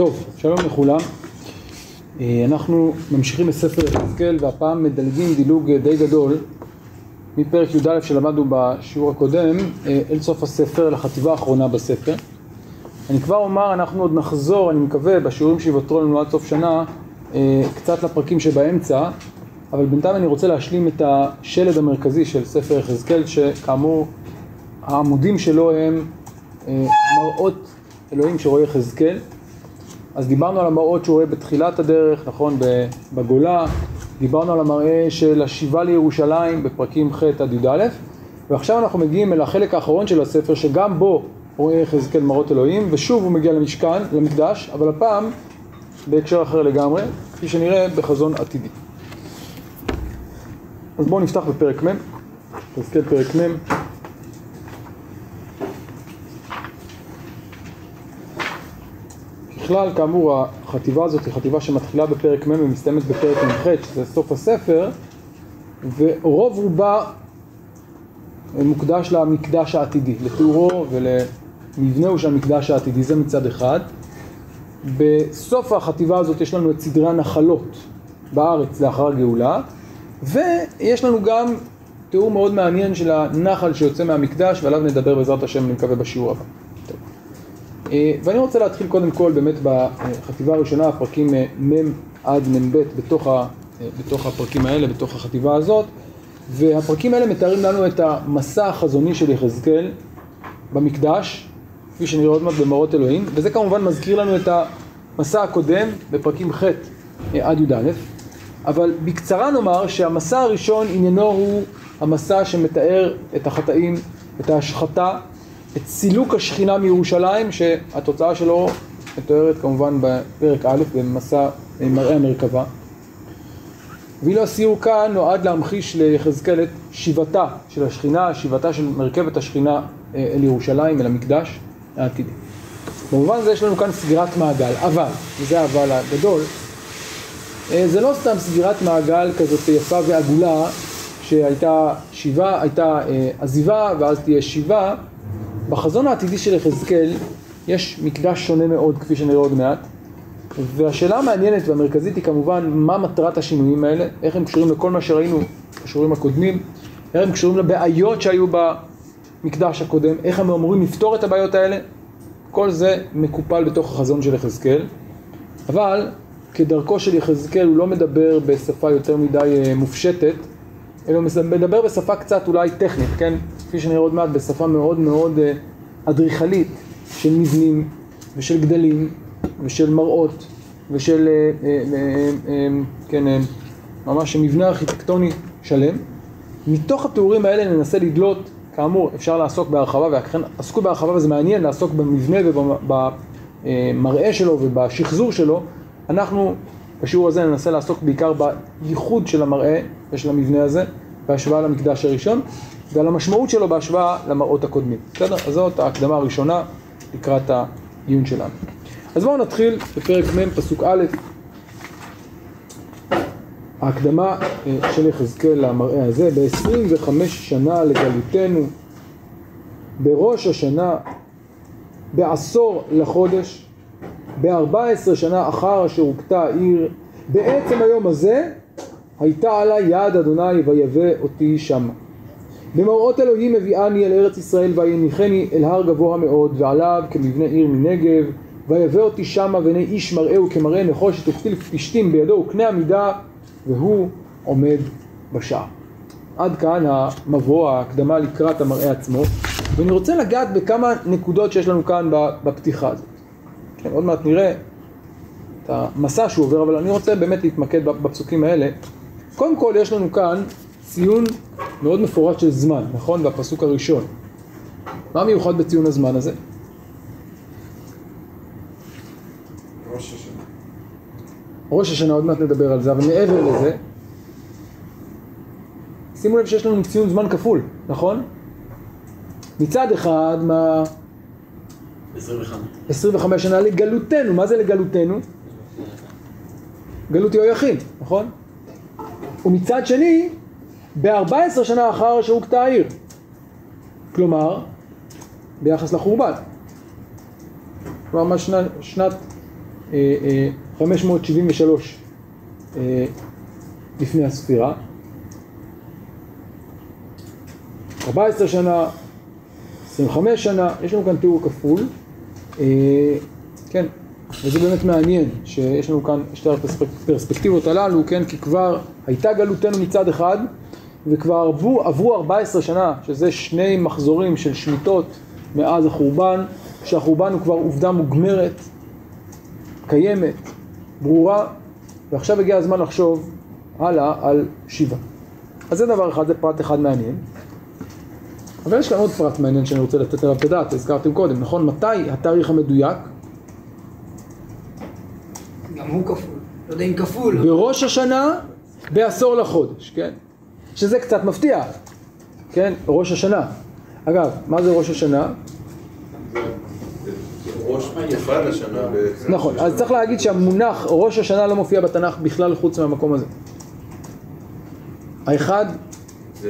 טוב, שלום לכולם. אה, אנחנו ממשיכים בספר יחזקאל והפעם מדלגים דילוג די גדול מפרק י"א שלמדנו בשיעור הקודם אה, אל סוף הספר, לחטיבה האחרונה בספר. אני כבר אומר, אנחנו עוד נחזור, אני מקווה, בשיעורים שיוותרו לנו עד סוף שנה, אה, קצת לפרקים שבאמצע, אבל בינתיים אני רוצה להשלים את השלד המרכזי של ספר יחזקאל, שכאמור העמודים שלו הם מראות אלוהים שרואה יחזקאל. אז דיברנו על המראות שהוא רואה בתחילת הדרך, נכון, בגולה, דיברנו על המראה של השיבה לירושלים בפרקים ח' עד י"א, ועכשיו אנחנו מגיעים אל החלק האחרון של הספר, שגם בו רואה יחזקאל מראות אלוהים, ושוב הוא מגיע למשכן, למקדש, אבל הפעם בהקשר אחר לגמרי, כפי שנראה בחזון עתידי. אז בואו נפתח בפרק מ', יחזקאל פרק מ'. בכלל, כאמור, החטיבה הזאת היא חטיבה שמתחילה בפרק מ' ומסתיימת בפרק מ"ח, שזה סוף הספר, ורוב רובה מוקדש למקדש העתידי, לתיאורו ולמבנהו של המקדש העתידי, זה מצד אחד. בסוף החטיבה הזאת יש לנו את סדרי הנחלות בארץ לאחר הגאולה, ויש לנו גם תיאור מאוד מעניין של הנחל שיוצא מהמקדש, ועליו נדבר בעזרת השם, אני מקווה, בשיעור הבא. אה, ואני רוצה להתחיל קודם כל באמת בחטיבה הראשונה, הפרקים אה, מ' עד מ"ב בתוך, אה, בתוך הפרקים האלה, בתוך החטיבה הזאת, והפרקים האלה מתארים לנו את המסע החזוני של יחזקאל במקדש, כפי שנראה עוד מעט במראות אלוהים, וזה כמובן מזכיר לנו את המסע הקודם בפרקים ח' עד י"א, אבל בקצרה נאמר שהמסע הראשון עניינו הוא המסע שמתאר את החטאים, את ההשחתה את סילוק השכינה מירושלים, שהתוצאה שלו מתוארת כמובן בפרק א' במסע מראה המרכבה. ואילו הסיור כאן נועד להמחיש ליחזקאל את שיבתה של השכינה, שיבתה של מרכבת השכינה אה, אל ירושלים, אל המקדש העתידי. במובן הזה יש לנו כאן סגירת מעגל, אבל, וזה האבל הגדול, אה, זה לא סתם סגירת מעגל כזאת יפה ועגולה שהייתה שיבה, הייתה אה, עזיבה ואז תהיה שיבה, בחזון העתידי של יחזקאל יש מקדש שונה מאוד כפי שנראה עוד מעט והשאלה המעניינת והמרכזית היא כמובן מה מטרת השינויים האלה, איך הם קשורים לכל מה שראינו בשיעורים הקודמים, איך הם קשורים לבעיות שהיו במקדש הקודם, איך הם אמורים לפתור את הבעיות האלה, כל זה מקופל בתוך החזון של יחזקאל, אבל כדרכו של יחזקאל הוא לא מדבר בשפה יותר מדי אה, מופשטת, אלא מדבר בשפה קצת אולי טכנית, כן? כפי שנראה עוד מעט, בשפה מאוד מאוד אה, אדריכלית של מבנים ושל גדלים ושל מראות ושל, אה, אה, כן, ממש מבנה ארכיטקטוני שלם. מתוך התיאורים האלה ננסה לדלות, כאמור, אפשר לעסוק בהרחבה, ואכן עסקו בהרחבה וזה מעניין לעסוק במבנה ובמראה שלו ובשחזור שלו. אנחנו בשיעור הזה ננסה לעסוק בעיקר בייחוד של המראה ושל המבנה הזה, בהשוואה למקדש הראשון, ועל המשמעות שלו בהשוואה למראות הקודמים. בסדר? אז זאת ההקדמה הראשונה לקראת העיון שלנו. אז בואו נתחיל בפרק מ' פסוק א', ההקדמה אה, של יחזקאל למראה הזה, ב-25 שנה לגלותנו, בראש השנה, בעשור לחודש, ב-14 שנה אחר אשר הוכתה העיר, בעצם היום הזה הייתה עלי יד אדוני ויבא אותי שמה. במראות אלוהים מביאני אל ארץ ישראל ויניחני אל הר גבוה מאוד ועליו כמבנה עיר מנגב ויבא אותי שמה ועיני איש מראהו כמראה נחושת וכתיל פשתים בידו וקנה עמידה והוא עומד בשער. עד כאן המבוא, ההקדמה לקראת המראה עצמו ואני רוצה לגעת בכמה נקודות שיש לנו כאן בפתיחה הזאת. כן, עוד מעט נראה את המסע שהוא עובר אבל אני רוצה באמת להתמקד בפסוקים האלה. קודם כל יש לנו כאן ציון מאוד מפורט של זמן, נכון? בפסוק הראשון. מה מיוחד בציון הזמן הזה? ראש השנה. ראש השנה, עוד מעט נדבר על זה, אבל מעבר לזה, שימו לב שיש לנו ציון זמן כפול, נכון? מצד אחד, מה... 25. 25 שנה לגלותנו, מה זה לגלותנו? גלות יהויכין, נכון? ומצד שני, ב-14 שנה אחר שהוכתה העיר. כלומר, ביחס לחורבן. כלומר, שנת, שנת אה, אה, 573 אה, לפני הספירה. 14 שנה, 25 שנה, יש לנו כאן תיאור כפול. אה, כן, וזה באמת מעניין, שיש לנו כאן שתי הפרספקטיבות הללו, כן, כי כבר הייתה גלותנו מצד אחד, וכבר עברו, עברו 14 שנה, שזה שני מחזורים של שמיטות מאז החורבן, שהחורבן הוא כבר עובדה מוגמרת, קיימת, ברורה, ועכשיו הגיע הזמן לחשוב הלאה על שיבה. אז זה דבר אחד, זה פרט אחד מעניין. אבל יש כאן עוד פרט מעניין שאני רוצה לתת עליו את הדעת, הזכרתם קודם, נכון? מתי התאריך המדויק? גם הוא כפול. לא יודע אם כפול. בראש השנה, בעשור לחודש, כן? שזה קצת מפתיע, כן? ראש השנה. אגב, מה זה ראש השנה? ראש נפרד השנה בעצם. נכון, אז צריך להגיד שהמונח ראש השנה לא מופיע בתנ"ך בכלל חוץ מהמקום הזה. האחד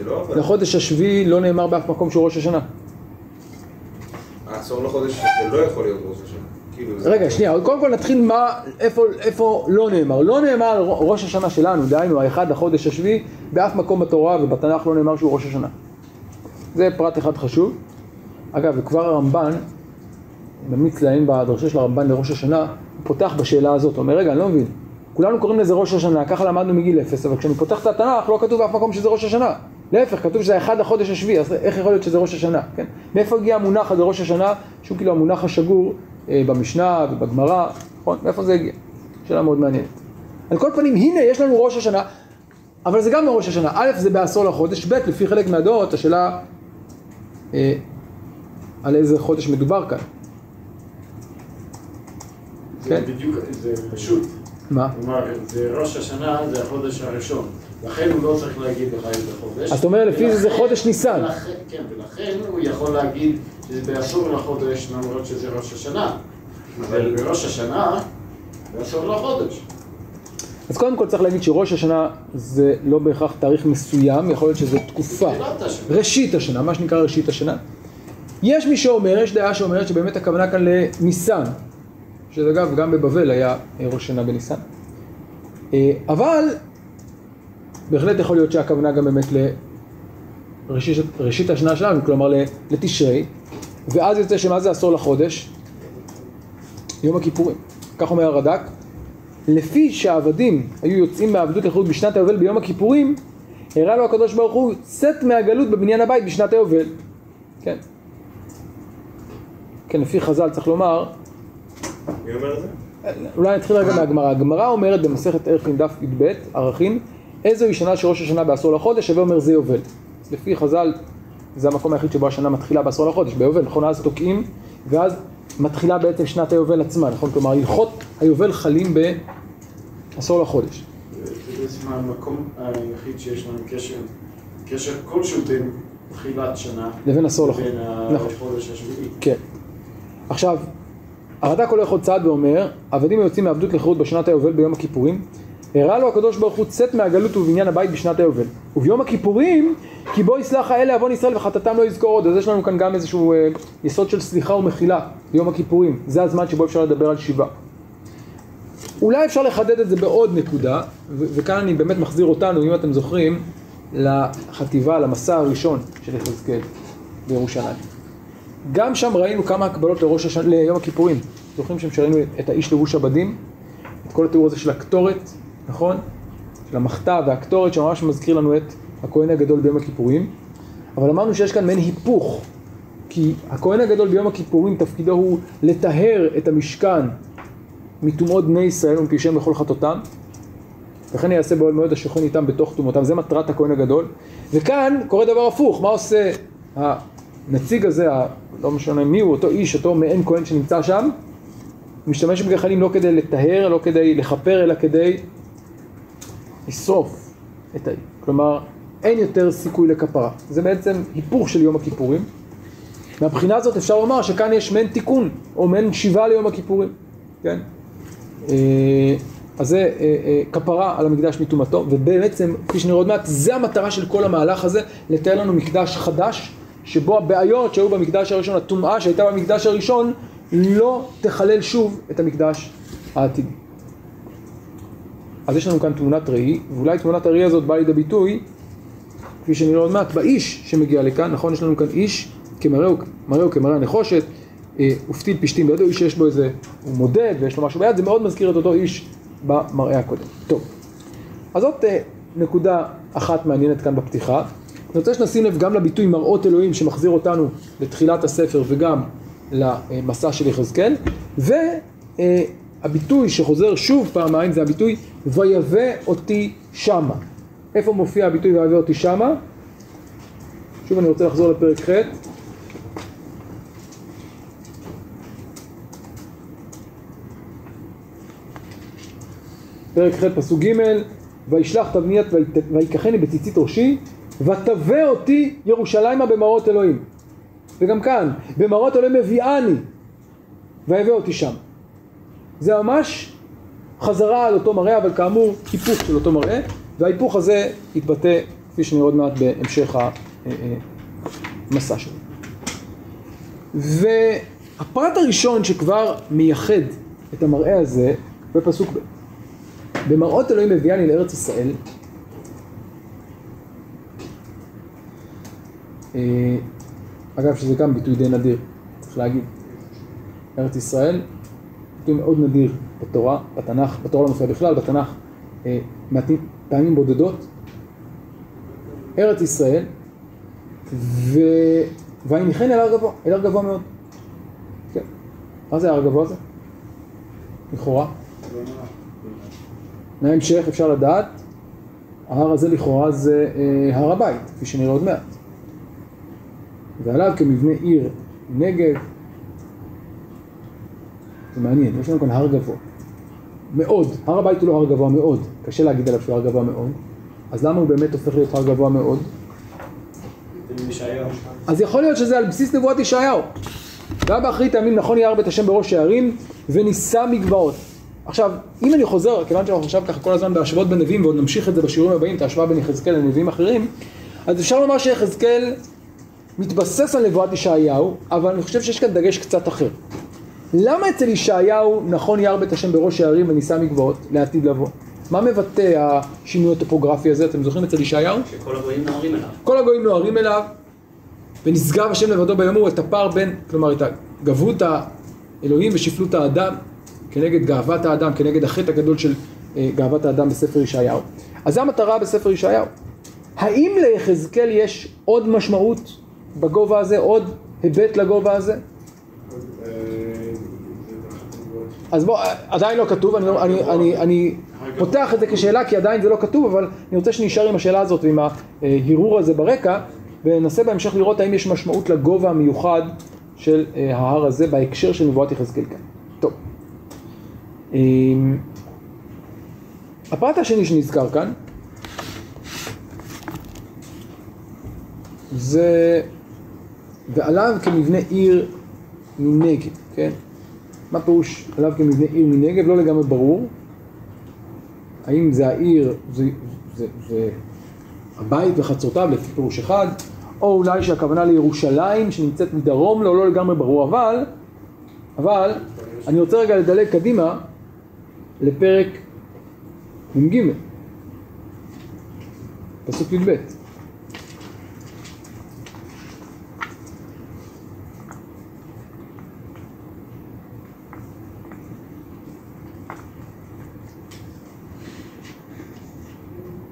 לא. לחודש השביעי לא נאמר באף מקום שהוא ראש השנה. העשור לחודש זה לא יכול להיות ראש השנה. כאילו. רגע, שנייה, קודם כל נתחיל מה, איפה, איפה לא נאמר. לא נאמר ראש השנה שלנו, דהיינו האחד לחודש השביעי, באף מקום בתורה ובתנ"ך לא נאמר שהוא ראש השנה. זה פרט אחד חשוב. אגב, וכבר הרמב"ן, ממליץ לעיין בדרשה של הרמב"ן לראש השנה, הוא פותח בשאלה הזאת, אומר, רגע, אני לא מבין, כולנו קוראים לזה ראש השנה, ככה למדנו מגיל אפס, אבל כשאני פותח את התנ"ך לא כתוב באף מקום שזה ראש השנה. להפך, כתוב שזה אחד לחודש השביעי, אז איך יכול להיות שזה ראש השנה, כן? מאיפה הגיע המונח הזה ראש השנה, שהוא כאילו המונח השגור במשנה ובגמרא, נכון? מאיפה זה הגיע? שאלה מאוד מעניינת. על כל פנים, הנה יש לנו ראש השנה, אבל זה גם לא ראש השנה. א', זה בעשור לחודש, ב', לפי חלק מהדעות, השאלה אה, על איזה חודש מדובר כאן. כן. זה בדיוק, זה פשוט. מה? כלומר, זה ראש השנה, זה החודש הראשון. לכן הוא לא צריך להגיד לך איזה חודש. אז אתה אומר, לפי זה זה חודש ניסן. ולכן- כן, ולכן הוא יכול להגיד בעשור לחודש, למרות שזה ראש השנה. אבל בראש השנה, בעשור לחודש. אז קודם כל צריך להגיד שראש השנה זה לא בהכרח תאריך מסוים, יכול להיות שזה תקופה. ראשית השנה, מה שנקרא ראשית השנה. יש מי שאומר, יש דעה שאומרת שבאמת הכוונה כאן לניסן, שזה אגב גם בבבל היה ראש שנה בניסן. אה, אבל בהחלט יכול להיות שהכוונה גם באמת לראשית ראשית השנה שלנו, כלומר לתשרי, ואז יוצא שמה זה עשור לחודש? יום הכיפורים. כך אומר הרד"ק, לפי שהעבדים היו יוצאים מהעבדות לחירות בשנת היובל ביום הכיפורים, הראה לו הקדוש ברוך הוא צאת מהגלות בבניין הבית בשנת היובל. כן. כן, לפי חז"ל צריך לומר, מי אומר את זה? אולי נתחיל רגע מהגמרא. הגמרא אומרת במסכת ערכין דף י"ב, ערכים, איזוהי שנה שראש השנה בעשור לחודש, הווה אומר זה יובל. אז לפי חז"ל, זה המקום היחיד שבו השנה מתחילה בעשור לחודש, ביובל, נכון? אז תוקעים, ואז מתחילה בעצם שנת היובל עצמה, נכון? כלומר, הלכות היובל חלים בעשור לחודש. זה בעצם המקום היחיד שיש לנו קשר, קשר כלשהו בין תחילת שנה לבין עשור לחודש. לבין נכון. החודש השביעי. כן. עכשיו, הרד"ק הולך עוד צעד ואומר, עבדים היוצאים מעבדות לחירות בשנת היובל ביום הכיפורים, הראה לו הקדוש ברוך הוא צאת מהגלות ובניין הבית בשנת היובל. וביום הכיפורים, כי בו יסלח האלה עוון ישראל וחטאתם לא יזכור עוד. אז יש לנו כאן גם איזשהו אה, יסוד של סליחה ומחילה ביום הכיפורים. זה הזמן שבו אפשר לדבר על שיבה. אולי אפשר לחדד את זה בעוד נקודה, ו- וכאן אני באמת מחזיר אותנו, אם אתם זוכרים, לחטיבה, למסע הראשון של יחזקאל בירושלים. גם שם ראינו כמה הקבלות לראש השנה, ליום הכיפורים. זוכרים שם שראינו את האיש לבוש הבדים? את כל התיאור הזה של הקטורת, נכון? של המחתה והקטורת שממש מזכיר לנו את הכהן הגדול ביום הכיפורים. אבל אמרנו שיש כאן מעין היפוך, כי הכהן הגדול ביום הכיפורים תפקידו הוא לטהר את המשכן מטומאות בני ישראל ומפשעיהם בכל חטאותם. וכן יעשה באוהל מועד השוכן איתם בתוך טומאותם, זה מטרת הכהן הגדול. וכאן קורה דבר הפוך, מה עושה הנציג הזה, ה- לא משנה מי הוא, אותו איש, אותו מעין כהן שנמצא שם, משתמש בגחלים לא כדי לטהר, לא כדי לכפר, אלא כדי לשרוף את העיר. כלומר, אין יותר סיכוי לכפרה. זה בעצם היפוך של יום הכיפורים. מהבחינה הזאת אפשר לומר שכאן יש מעין תיקון, או מעין שיבה ליום הכיפורים, כן? אה, אז זה אה, אה, כפרה על המקדש מטומאתו, ובעצם, כפי שנראה עוד מעט, זה המטרה של כל המהלך הזה, לתאר לנו מקדש חדש, שבו הבעיות שהיו במקדש הראשון, הטומאה שהייתה במקדש הראשון, לא תחלל שוב את המקדש העתידי. אז יש לנו כאן תמונת ראי, ואולי תמונת הראי הזאת באה לידי ביטוי, כפי שנראה עוד מעט, באיש שמגיע לכאן, נכון? יש לנו כאן איש כמראהו, מראהו כמראה הנחושת, אה, ופתיל פשתים בידו, איש שיש בו איזה, הוא מודד ויש לו משהו ביד, זה מאוד מזכיר את אותו איש במראה הקודם. טוב, אז זאת אה, נקודה אחת מעניינת כאן בפתיחה. אני רוצה שנשים לב גם לביטוי מראות אלוהים שמחזיר אותנו לתחילת הספר וגם למסע של יחזקאל, והביטוי שחוזר שוב פעמיים זה הביטוי ויבא אותי שמה. איפה מופיע הביטוי ויבא אותי שמה? שוב אני רוצה לחזור לפרק ח' פרק ח' פסוק ג' וישלח תבניית ויקחני בציצית ראשי ותבא אותי ירושלימה במראות אלוהים וגם כאן במראות אלוהים מביאני ויבא אותי שם זה ממש חזרה על אותו מראה אבל כאמור היפוך של אותו מראה וההיפוך הזה יתבטא כפי שנראה עוד מעט בהמשך המסע שלו והפרט הראשון שכבר מייחד את המראה הזה בפסוק ב' במראות אלוהים הביאני לארץ ישראל אה, אגב שזה גם ביטוי די נדיר, צריך להגיד. ארץ ישראל, ביטוי מאוד נדיר בתורה, בתנ"ך, בתורה לא מופיע בכלל, בתנ"ך אה, פעמים בודדות. ארץ ישראל, ו... ויניחני אל הר גבוה, אל הר גבוה מאוד. כן. מה זה הר גבוה הזה? לכאורה. מההמשך אפשר לדעת, ההר הזה לכאורה זה אה, הר הבית, כפי שנראה עוד מעט. ועליו כמבנה עיר נגב. זה מעניין, יש לנו כאן הר גבוה. מאוד, הר הבית הוא לא הר גבוה מאוד, קשה להגיד עליו שהוא הר גבוה מאוד. אז למה הוא באמת הופך להיות הר גבוה מאוד? אז יכול להיות שזה על בסיס נבואת ישעיהו. והיה באחרית הימים נכון יהיה בית השם בראש הערים ונישא מגבעות. עכשיו, אם אני חוזר, כיוון שאנחנו עכשיו ככה כל הזמן בהשוואות בין נביאים ועוד נמשיך את זה בשיעורים הבאים, את ההשוואה בין יחזקאל לנביאים אחרים, אז אפשר לומר שיחזקאל מתבסס על נבואת ישעיהו, אבל אני חושב שיש כאן דגש קצת אחר. למה אצל ישעיהו נכון יער בית השם בראש הערים ונישא מגבעות לעתיד לבוא? מה מבטא השינוי הטופוגרפי הזה? אתם זוכרים אצל ישעיהו? שכל הגויים נוהרים אליו. כל הגויים נוהרים אליו, ונשגב השם לבדו ביום ההוא את הפער בין, כלומר את גבות האלוהים ושפלות האדם, כנגד גאוות האדם, כנגד החטא הגדול של אה, גאוות האדם בספר ישעיהו. אז זו המטרה בספר ישעיהו. האם ליחזקאל יש עוד משמעות בגובה הזה, עוד היבט לגובה הזה? אז בוא, עדיין לא כתוב, אני, אני, אני, אני פותח את זה כשאלה כי עדיין זה לא כתוב, אבל אני רוצה שנשאר עם השאלה הזאת ועם ההרהור הזה ברקע, וננסה בהמשך לראות האם יש משמעות לגובה המיוחד של אה, ההר הזה בהקשר של נבואת יחזקאל כאן. טוב. אמ, הפרט השני שנזכר כאן זה ועליו כמבנה עיר מנגב, כן? מה פירוש עליו כמבנה עיר מנגב? לא לגמרי ברור. האם זה העיר, זה, זה, זה הבית וחצרותיו לפי פירוש אחד, או אולי שהכוונה לירושלים שנמצאת מדרום לו, לא לגמרי ברור, אבל, אבל, אני רוצה רגע לדלג קדימה לפרק מ"ג, פסוק י"ב.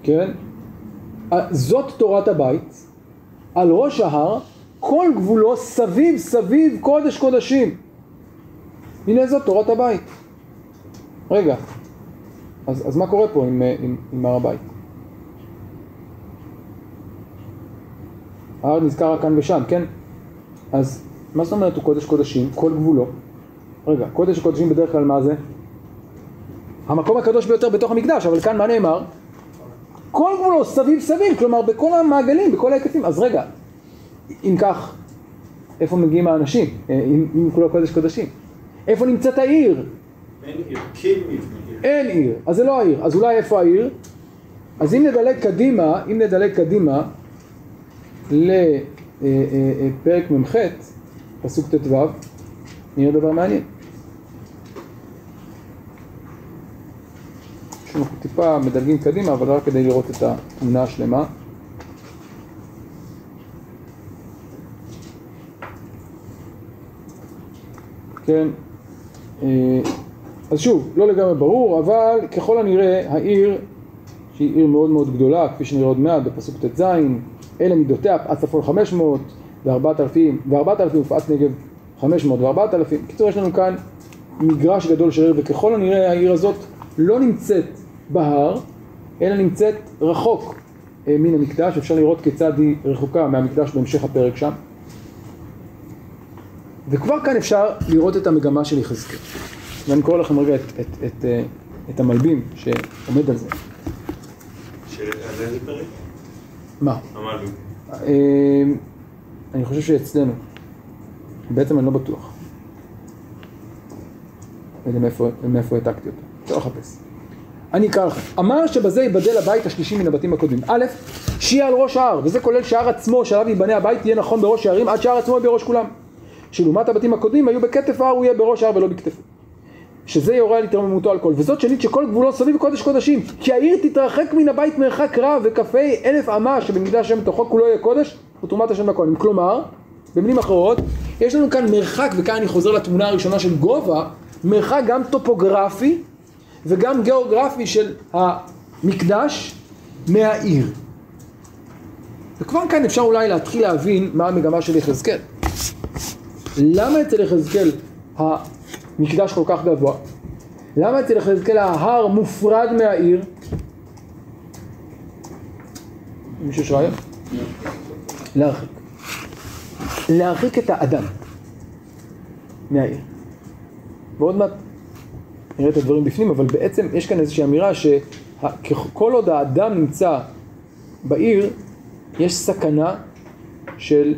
כן? זאת תורת הבית, על ראש ההר, כל גבולו סביב סביב קודש קודשים. הנה זאת תורת הבית. רגע, אז, אז מה קורה פה עם, עם, עם הר הבית? ההר נזכר כאן ושם, כן? אז מה זאת אומרת הוא קודש קודשים? כל גבולו. רגע, קודש קודשים בדרך כלל מה זה? המקום הקדוש ביותר בתוך המקדש, אבל כאן מה נאמר? כל גבולו סביב סביב, כלומר בכל המעגלים, בכל ההיקפים. אז רגע, אם כך, איפה מגיעים האנשים? אה, אם, אם כולו קודש קודשים? איפה נמצאת העיר? אין עיר, מבנה. אין עיר, אז זה לא העיר. אז אולי איפה העיר? אז אם נדלג קדימה, אם נדלג קדימה לפרק מ"ח, פסוק ט"ו, נראה דבר מעניין. שאנחנו טיפה מדלגים קדימה, אבל רק כדי לראות את התמונה השלמה. כן, אה, אז שוב, לא לגמרי ברור, אבל ככל הנראה העיר, שהיא עיר מאוד מאוד גדולה, כפי שנראה עוד מעט בפסוק ט"ז, אלה מידותיה, פאת צפון 500 וארבעת אלפים, וארבעת אלפים ופאת נגב 500 וארבעת אלפים. בקיצור, יש לנו כאן מגרש גדול של עיר, וככל הנראה העיר הזאת לא נמצאת בהר, אלא נמצאת רחוק אה, מן המקדש, אפשר לראות כיצד היא רחוקה מהמקדש בהמשך הפרק שם. וכבר כאן אפשר לראות את המגמה של יחזקאל. ואני קורא לכם רגע את, את, את, את, אה, את המלבים שעומד על זה. של- איזה פרק? מה? המלבים. אה, אני חושב שאצלנו. בעצם אני לא בטוח. לא יודע מאיפה העתקתי אותו. לא לחפש. אני אקרא לכם. אמר שבזה ייבדל הבית השלישי מן הבתים הקודמים. א', שיהיה על ראש ההר, וזה כולל שהר עצמו שעליו ייבנה הבית יהיה נכון בראש הערים עד שהר עצמו יהיה בראש כולם. שלעומת הבתים הקודמים היו בכתף ההר הוא יהיה בראש ההר ולא בכתפו. שזה יורה על התרוממותו על כל. וזאת שנית שכל גבולו סביב קודש קודשים. כי העיר תתרחק מן הבית מרחק רב וכפי אלף אמה שבמקדש השם בתוכו כולו יהיה קודש ותרומת השם לכהנים. כלומר, במילים אחרות, יש לנו כאן מרחק, וכאן אני חוזר לתמונה הראשונה של גובה, מרחק גם טופוגרפי וגם גיאוגרפי של המקדש מהעיר. וכבר כאן אפשר אולי להתחיל להבין מה המגמה של יחזקאל. למה אצל יחזקאל המקדש כל כך גבוה? למה אצל יחזקאל ההר מופרד מהעיר? מישהו יש רעיון? להרחיק. להרחיק את האדם מהעיר. ועוד מעט נראה את הדברים בפנים, אבל בעצם יש כאן איזושהי אמירה שכל עוד האדם נמצא בעיר, יש סכנה של,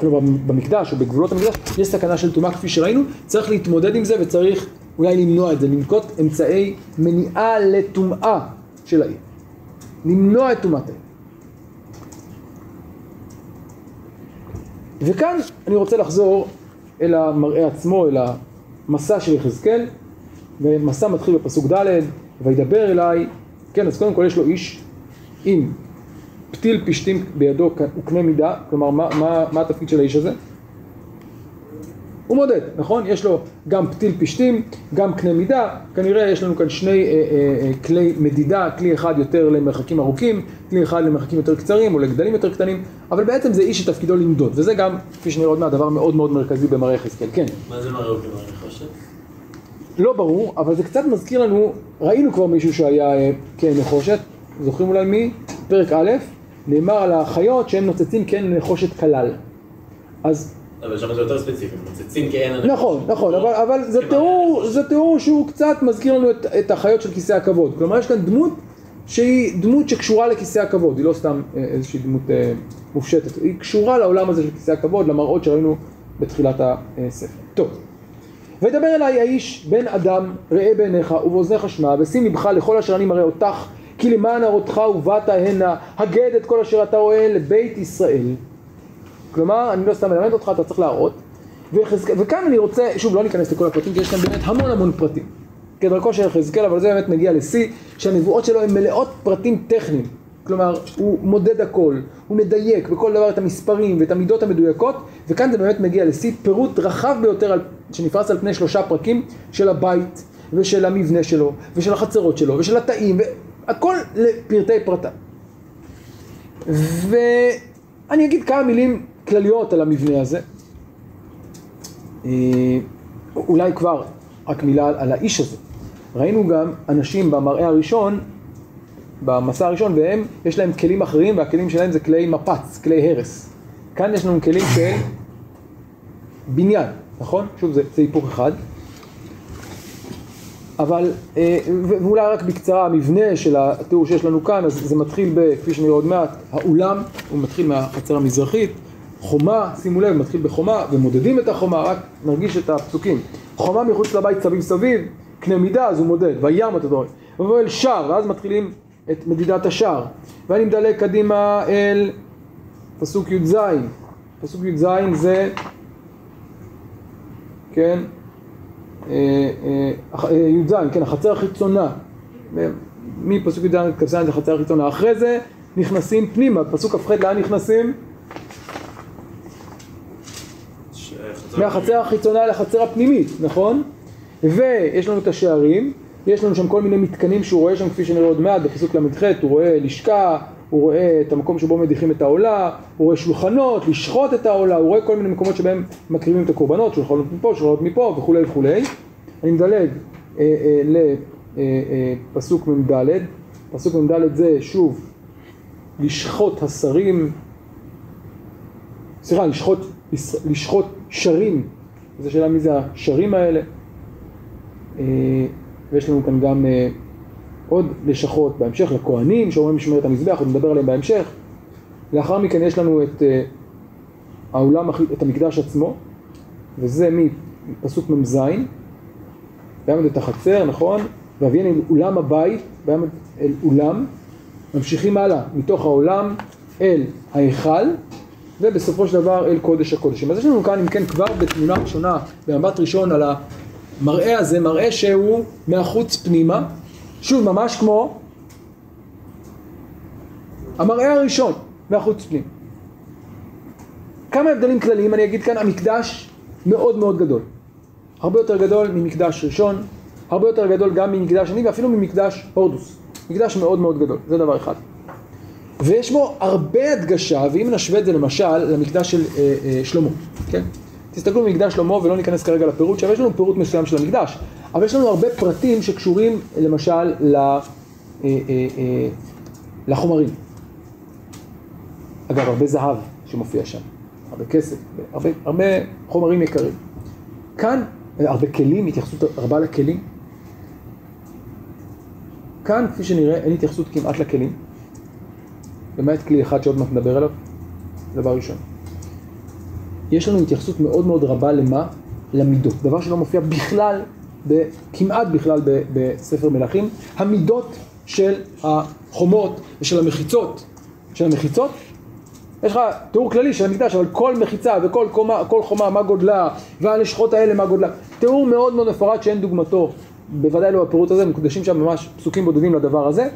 כלומר במקדש או בגבולות המקדש, יש סכנה של טומאה כפי שראינו, צריך להתמודד עם זה וצריך אולי למנוע את זה, לנקוט אמצעי מניעה לטומאה של העיר. למנוע את טומאת העיר. וכאן אני רוצה לחזור אל המראה עצמו, אל המסע של יחזקאל, ומסע מתחיל בפסוק ד', וידבר אליי, כן, אז קודם כל יש לו איש עם פתיל פשתים בידו וקנה מידה, כלומר מה, מה, מה התפקיד של האיש הזה? הוא מודד, נכון? יש לו גם פתיל פשתים, גם קנה מידה, כנראה יש לנו כאן שני אה, אה, אה, כלי מדידה, כלי אחד יותר למרחקים ארוכים, כלי אחד למרחקים יותר קצרים או לגדלים יותר קטנים, אבל בעצם זה איש שתפקידו למדוד, וזה גם, כפי שנראה עוד מעט, דבר מאוד מאוד מרכזי במראה יחזקאל, כן. מה זה מראה חושך? לא ברור, אבל זה קצת מזכיר לנו, ראינו כבר מישהו שהיה אה, כן נחושת, זוכרים אולי מי? פרק א', נאמר על החיות שהם נוצצים כן נחושת כלל. אז אבל שם זה יותר ספציפי, כאין אנשים. נכון, נכון, אבל, אבל זה, כן, תיאור, זה תיאור שהוא קצת מזכיר לנו את, את החיות של כיסא הכבוד. כלומר, יש כאן דמות שהיא דמות שקשורה לכיסא הכבוד, היא לא סתם אה, איזושהי דמות אה, מופשטת, היא קשורה לעולם הזה של כיסא הכבוד, למראות שראינו בתחילת הספר. טוב, וידבר אליי האיש בן אדם ראה בעיניך ובאוזניך שמע ושים לבך לכל אשר אני מראה אותך כי למען הראותך ובאת הנה הגד את כל אשר אתה רואה לבית ישראל כלומר, אני לא סתם מלמד אותך, אתה צריך להראות. ויחזקאל, וכאן אני רוצה, שוב, לא ניכנס לכל הפרטים, כי יש כאן באמת המון המון פרטים. כדרכו של יחזקאל, אבל זה באמת מגיע לשיא, שהנבואות שלו הן מלאות פרטים טכניים. כלומר, הוא מודד הכל, הוא מדייק בכל דבר את המספרים ואת המידות המדויקות, וכאן זה באמת מגיע לשיא פירוט רחב ביותר על, שנפרס על פני שלושה פרקים של הבית, ושל המבנה שלו, ושל החצרות שלו, ושל התאים, והכל לפרטי פרטה. ואני אגיד כמה מילים כלליות על המבנה הזה. אה, אולי כבר רק מילה על האיש הזה. ראינו גם אנשים במראה הראשון, במסע הראשון, והם, יש להם כלים אחרים, והכלים שלהם זה כלי מפץ, כלי הרס. כאן יש לנו כלים של בניין, נכון? שוב, זה, זה היפוך אחד. אבל, אה, ואולי רק בקצרה, המבנה של התיאור שיש לנו כאן, אז זה מתחיל, ב, כפי שנראה עוד מעט, האולם, הוא מתחיל מהחצר המזרחית, חומה, שימו לב, מתחיל בחומה, ומודדים את החומה, רק נרגיש את הפסוקים. חומה מחוץ לבית סביב סביב, קנה מידה, אז הוא מודד, וים אתה רואה. ובואל שער, ואז מתחילים את מדידת השער. ואני מדלג קדימה אל פסוק י"ז. פסוק י"ז זה, כן, אה, אה, אה, י"ז, כן, החצר החיצונה, מפסוק י"ד כ"ז לחצר החיצונה. אחרי זה נכנסים פנימה, פסוק כ"ח לאן נכנסים? חצר מהחצר החיצונה לחצר הפנימית, נכון? ויש לנו את השערים, יש לנו שם כל מיני מתקנים שהוא רואה שם כפי שנראה עוד מעט בפסוק ל"ח, הוא רואה לשכה, הוא רואה את המקום שבו מדיחים את העולה, הוא רואה שולחנות, לשחוט את העולה, הוא רואה כל מיני מקומות שבהם מקריבים את הקורבנות, שולחנות מפה, שולחנות מפה וכולי וכולי. אני מדלג אה, אה, לפסוק מ"ד, פסוק מ"ד זה שוב לשחוט השרים, סליחה, לשחוט, לשחוט שרים, זו שאלה מי זה השרים האלה. אה, ויש לנו כאן גם אה, עוד לשכות בהמשך לכהנים שאומרים משמרת המזבח, עוד נדבר עליהם בהמשך. לאחר מכן יש לנו את אה, האולם, את המקדש עצמו, וזה מפסוק מ"ז, ויעמד את החצר, נכון? ואביאן אל אולם הבית, ויעמד אל אולם, ממשיכים הלאה מתוך העולם אל ההיכל, ובסופו של דבר אל קודש הקודשים. אז יש לנו כאן, אם כן, כבר בתמונה ראשונה, במבט ראשון על המראה הזה, מראה שהוא מהחוץ פנימה, שוב, ממש כמו המראה הראשון, מהחוץ פנימה. כמה הבדלים כלליים אני אגיד כאן, המקדש מאוד מאוד גדול. הרבה יותר גדול ממקדש ראשון, הרבה יותר גדול גם ממקדש שני ואפילו ממקדש הורדוס. מקדש מאוד מאוד גדול, זה דבר אחד. ויש בו הרבה הדגשה, ואם נשווה את זה למשל למקדש של אה, אה, שלמה, כן? תסתכלו במקדש שלמה ולא ניכנס כרגע לפירוט, שם יש לנו פירוט מסוים של המקדש, אבל יש לנו הרבה פרטים שקשורים למשל ל, אה, אה, אה, לחומרים. אגב, הרבה זהב שמופיע שם, הרבה כסף, הרבה, הרבה חומרים יקרים. כאן הרבה כלים, התייחסות רבה לכלים. כאן, כפי שנראה, אין התייחסות כמעט לכלים. למעט כלי אחד שעוד מעט נדבר עליו, דבר ראשון. יש לנו התייחסות מאוד מאוד רבה למה? למידות. דבר שלא מופיע בכלל, ב, כמעט בכלל ב, בספר מלכים. המידות של החומות ושל המחיצות. של המחיצות, יש לך תיאור כללי של המקדש, אבל כל מחיצה וכל קומה, כל חומה, מה גודלה, והלשכות האלה, מה גודלה. תיאור מאוד מאוד מפורט שאין דוגמתו, בוודאי לא בפירוט הזה, מקודשים שם ממש פסוקים בודדים לדבר הזה,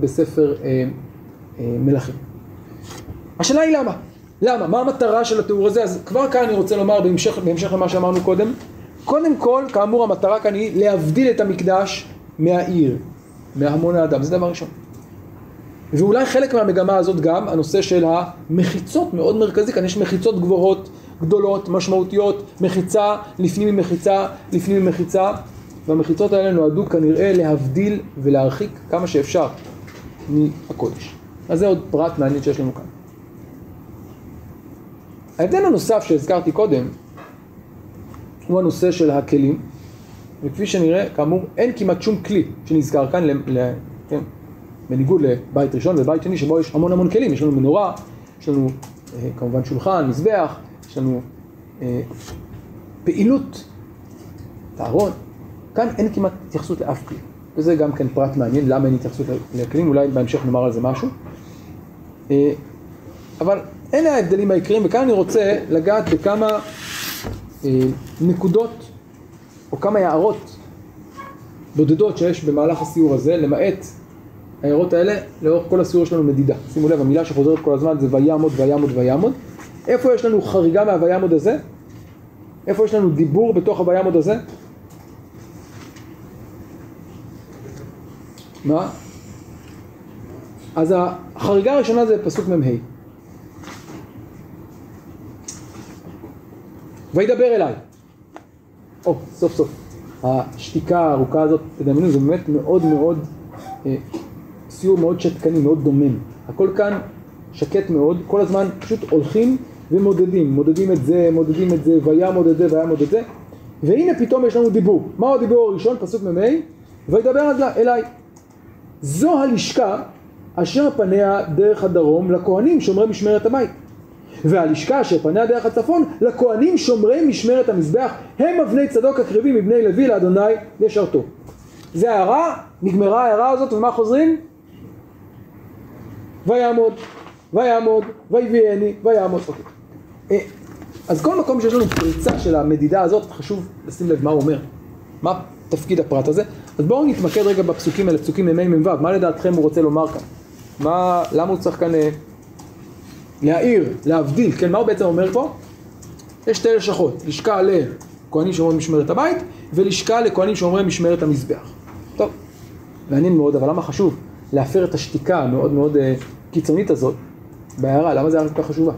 בספר אה, אה, מלכים. השאלה היא למה? למה? מה המטרה של התיאור הזה? אז כבר כאן אני רוצה לומר בהמשך, בהמשך למה שאמרנו קודם, קודם כל, כאמור המטרה כאן היא להבדיל את המקדש מהעיר, מהמון האדם, זה דבר ראשון. ואולי חלק מהמגמה הזאת גם הנושא של המחיצות מאוד מרכזי, כאן יש מחיצות גבוהות, גדולות, משמעותיות, מחיצה לפנים ממחיצה, לפנים ממחיצה, והמחיצות האלה נועדו כנראה להבדיל ולהרחיק כמה שאפשר מהקודש. אז זה עוד פרט מעניין שיש לנו כאן. ההבדל הנוסף שהזכרתי קודם הוא הנושא של הכלים, וכפי שנראה, כאמור, אין כמעט שום כלי שנזכר כאן, ל, ל, כן, בניגוד לבית ראשון ובית שני שבו יש המון המון כלים, יש לנו מנורה, יש לנו אה, כמובן שולחן, מזבח, יש לנו אה, פעילות, טהרון, כאן אין כמעט התייחסות לאף כלי, וזה גם כן פרט מעניין, למה אין התייחסות לכלים, אולי בהמשך נאמר על זה משהו, אה, אבל אלה ההבדלים העיקריים, וכאן אני רוצה לגעת בכמה אה, נקודות או כמה הערות בודדות שיש במהלך הסיור הזה, למעט ההערות האלה, לאורך כל הסיור יש לנו מדידה. שימו לב, המילה שחוזרת כל הזמן זה ויעמוד, ויעמוד, ויעמוד. איפה יש לנו חריגה מהויעמוד הזה? איפה יש לנו דיבור בתוך הויעמוד הזה? מה? אז החריגה הראשונה זה פסוק מ"ה. וידבר אליי. או, סוף סוף. השתיקה הארוכה הזאת, תדמיינו, זה באמת מאוד מאוד, אה, סיור מאוד שתקני, מאוד דומם. הכל כאן שקט מאוד, כל הזמן פשוט הולכים ומודדים, מודדים את זה, מודדים את זה, ויעמוד את זה, ויעמוד את זה, והנה פתאום יש לנו דיבור. מהו הדיבור הראשון? פסוק מ"ה, וידבר אליי. זו הלשכה אשר פניה דרך הדרום לכהנים שומרי משמרת הבית. והלשכה אשר פניה דרך הצפון לכהנים שומרי משמרת המזבח הם אבני צדוק הקרבים מבני לוי לאדוני לשרתו. זה הערה, נגמרה ההערה הזאת ומה חוזרים? ויעמוד, ויעמוד, ויביאני, ויעמוד. אוקיי. אה, אז כל מקום שיש לנו פריצה של המדידה הזאת חשוב לשים לב מה הוא אומר, מה תפקיד הפרט הזה. אז בואו נתמקד רגע בפסוקים האלה, פסוקים מ"ה מ"ו, מה לדעתכם הוא רוצה לומר כאן? מה, למה הוא צריך כאן אה, להעיר, להבדיל, כן, מה הוא בעצם אומר פה? יש שתי לשכות, לשכה לכהנים שאומרים משמרת הבית, ולשכה לכהנים שאומרים משמרת המזבח. טוב, מעניין מאוד, אבל למה חשוב להפר את השתיקה המאוד מאוד אה, קיצונית הזאת בהערה? למה זה היה כל כך חשובה?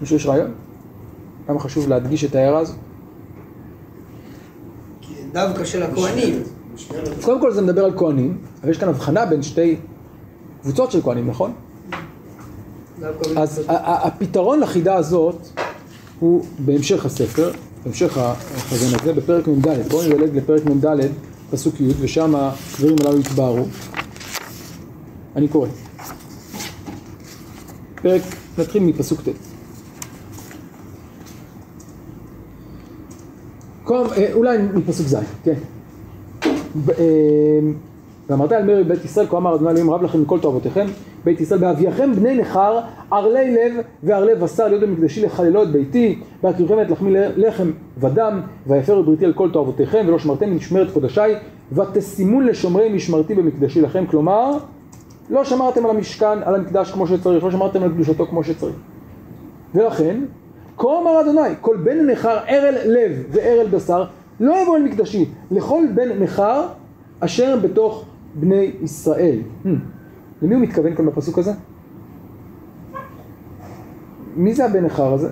מישהו יש רעיון? למה חשוב להדגיש את ההערה הזאת? דווקא של הכהנים. קודם כל זה מדבר על כהנים, אבל יש כאן הבחנה בין שתי קבוצות של כהנים, נכון? אז הפתרון לחידה הזאת הוא בהמשך הספר, בהמשך החזון הזה, בפרק מ"ד. בואו נדלג לפרק מ"ד, פסוק י', ושם הדברים הללו יתבהרו. אני קורא. פרק, נתחיל מפסוק ט'. אה, אולי מפסוק ז', כן. ואמרת אל מרי בית ישראל, כה אמר אדוני אלוהים רב לכם מכל תועבותיכם, בית ישראל, בהביאכם בני נכר, ערלי לב וערלי בשר להיות במקדשי לחללו את ביתי, בהקריבכם את לחמי לחם ודם, ויפרו בריתי על כל תועבותיכם, ולא שמרתם משמרת קודשי, ותשימון לשומרי משמרתי במקדשי לכם, כלומר, לא שמרתם על המשכן, על המקדש כמו שצריך, לא שמרתם על קדושתו כמו שצריך. ולכן, כה אמר אדוני, כל בן נכר ערל לב וערל בשר, לא יבוא אל מקדשי, לכל בן נכר אשר בתוך בני ישראל. Hmm. למי הוא מתכוון כאן בפסוק הזה? מי זה הבן נכר הזה?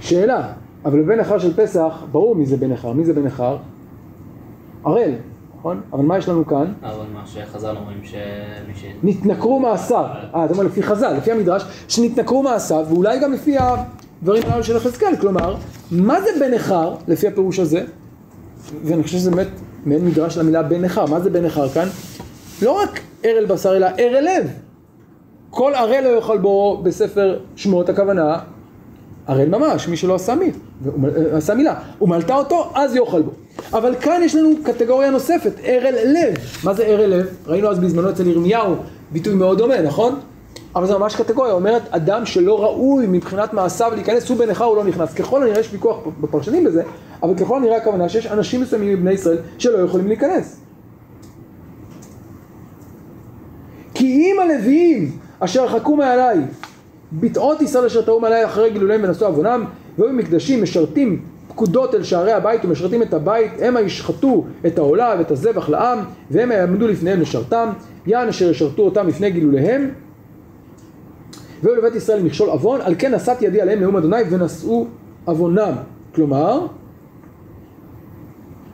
שאלה, אבל בבן נכר של פסח, ברור מי זה בן נכר, מי זה בן נכר? ערל, נכון? אבל מה יש לנו כאן? אבל מה שחז"ל אומרים שמי ש... נתנכרו מעשיו. אה, אתה אומר לפי חז"ל, לפי המדרש, שנתנכרו מעשיו, ואולי גם לפי הדברים הללו של יחזקאל. כלומר, מה זה בן נכר, לפי הפירוש הזה? ואני חושב שזה באמת מעין מדרש למילה בן נכר. מה זה בן נכר כאן? לא רק ערל בשר, אלא ערל לב. כל ערל לא יאכל בו בספר שמות, הכוונה, ערל ממש, מי שלא עשה מיל, עשה מילה. ומלת אותו, אז יאכל בו. אבל כאן יש לנו קטגוריה נוספת, ערל לב. מה זה ערל לב? ראינו אז בזמנו אצל ירמיהו ביטוי מאוד דומה, נכון? אבל זה ממש קטגוריה, אומרת אדם שלא ראוי מבחינת מעשיו להיכנס, הוא בנכר הוא לא נכנס. ככל הנראה יש ויכוח בפרשנים בזה, אבל ככל הנראה הכוונה שיש אנשים מסוימים מבני ישראל שלא יכולים להיכנס. כי אם הלוויים אשר חכו מעליי, ביטאות ישראל אשר טעו מעליי אחרי גילוליהם ונשאו עוונם, והיו במקדשים משרתים פקודות אל שערי הבית ומשרתים את הבית, המה ישחטו את העולה ואת הזבח לעם, והמה יעמדו לפניהם לשרתם, יען אשר ישרתו אותם לפני גילוליהם, והיו לבית ישראל מכשול עוון, על כן נשאתי ידי עליהם נאום אדוני ונשאו עוונם. כלומר,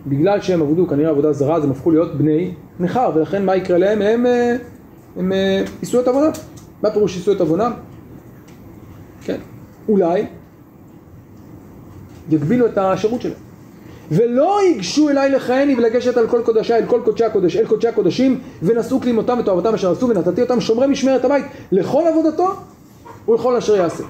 בגלל שהם עבדו כנראה עבודה זרה, אז הם הפכו להיות בני נכר, ולכן מה יקרה להם? הם, אה, הם אה, יישאו את עוונם. מה פירוש יישאו את עוונם? כן, אולי יגבילו את השירות שלהם. ולא ייגשו אליי לכהני ולגשת על כל קודשי, אל כל קודשי הקודש, אל קודשי הקודשים, ונשאו כלימותם ותועבתם אשר עשו, ונתתי אותם שומרי משמרת הבית, לכל עבודתו ולכל אשר יעשה.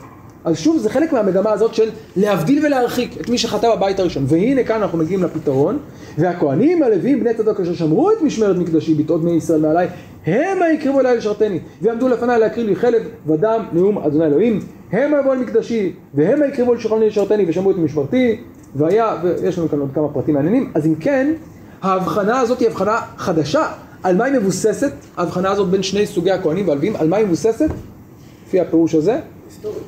אז שוב, זה חלק מהמגמה הזאת של להבדיל ולהרחיק את מי שחטא בבית הראשון. והנה כאן אנחנו מגיעים לפתרון, והכהנים הלווים בני צדוק אשר שמרו את משמרת מקדשי, ביטאות בני ישראל מעליי, המה יקרבו אליי לשרתני, ויעמדו לפניי להקריב לי חלב ודם נאום אדוני אלוהים, המה יבואו אל מקדשי, והמה יקרבו לשולחני לשרתני, ושמרו את משמרתי, והיה, ויש לנו כאן עוד כמה פרטים מעניינים, אז אם כן, ההבחנה הזאת היא הבחנה חדשה. על מה היא מבוססת? ההבחנה הזאת בין שני סוגי הכהנים והלווים, על מה היא מבוססת? לפי הפירוש הזה? היסטורית.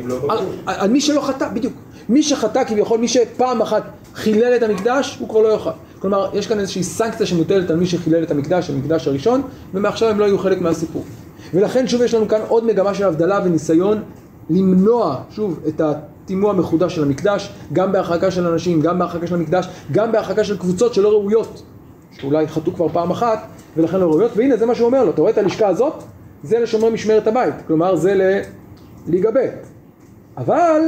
הם- לא על, מי שלא חטא, בדיוק. מי שחטא כביכול, מי שפעם אחת חילל את המקדש, הוא כבר לא יאכל. כלומר, יש כאן איזושהי סנקציה שמוטלת על מי שחילל את המקדש, המקדש הראשון, ומעכשיו הם לא יהיו חלק מהסיפור. ולכן שוב יש לנו כאן עוד מגמה של הבדלה וניסיון למנוע, שוב, את הטימוע המחודש של המקדש, גם בהרחקה של אנשים, גם בהרחקה של המקדש, גם בהרחקה של קבוצות שלא ראויות, שאולי חטאו כבר פעם אחת, ולכן לא ראויות, והנה זה מה שהוא אומר לו, אתה רואה את הלשכה הזאת? זה לשומרי משמרת הבית, כלומר זה לליגה ב'. אבל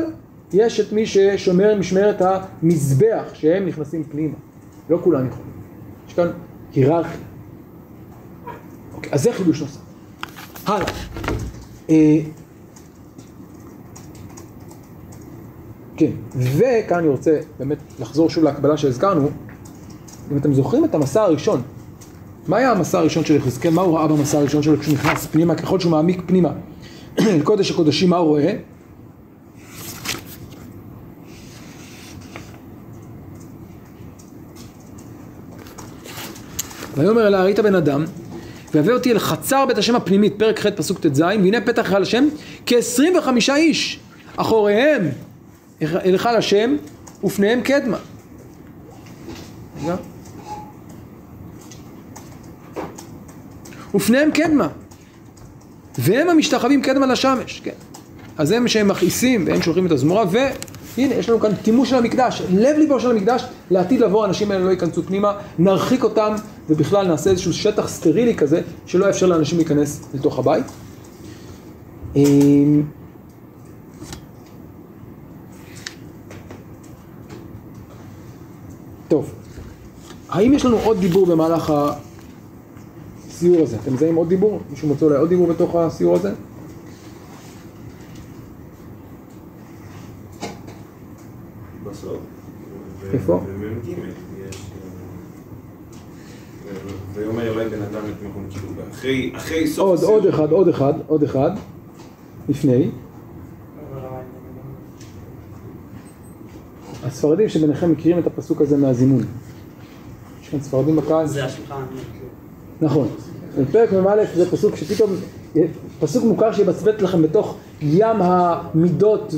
יש את מי ששומר משמרת המזבח, שהם נכנסים פנימה. לא כולם יכולים. יש כאן היררכיה. אוקיי, אז זה חידוש נוסף. הלאה. כן, וכאן אני רוצה באמת לחזור שוב להקבלה שהזכרנו. אם אתם זוכרים את המסע הראשון, מה היה המסע הראשון של יחזקאל? מה הוא ראה במסע הראשון שלו כשהוא נכנס פנימה? ככל שהוא מעמיק פנימה אל קודש הקודשים, מה הוא רואה? ויאמר אלה הראית בן אדם ויביא אותי אל חצר בית השם הפנימית, פרק ח' פסוק ט"ז, והנה פתח על השם כ-25 איש, אחוריהם היכל השם ופניהם קדמה. רגע. ופניהם קדמה והם המשתחווים קדמה לשמש, כן. אז הם שהם מכעיסים והם שולחים את הזמורה והנה יש לנו כאן טימוש של המקדש, לב ליבו של המקדש, לעתיד לבוא האנשים האלה לא ייכנסו פנימה, נרחיק אותם ובכלל נעשה איזשהו שטח סטרילי כזה שלא יאפשר לאנשים להיכנס לתוך הבית. טוב, האם יש לנו עוד דיבור במהלך הסיור הזה? אתם מזהים עוד דיבור? מישהו מוצא אולי עוד דיבור בתוך הסיור הזה? בסוף. איפה? במ"ג יש... אה, ויאמר אלי בן אדם את מקום כאילו, אחרי, סוף. עוד אחד, עוד אחד, עוד אחד, לפני. הספרדים שביניכם מכירים את הפסוק הזה מהזימון. יש כאן ספרדים בקהל? זה השולחן. נכון. בפרק מ"א זה פסוק שפתאום, פסוק מוכר שיבצבץ לכם בתוך ים המידות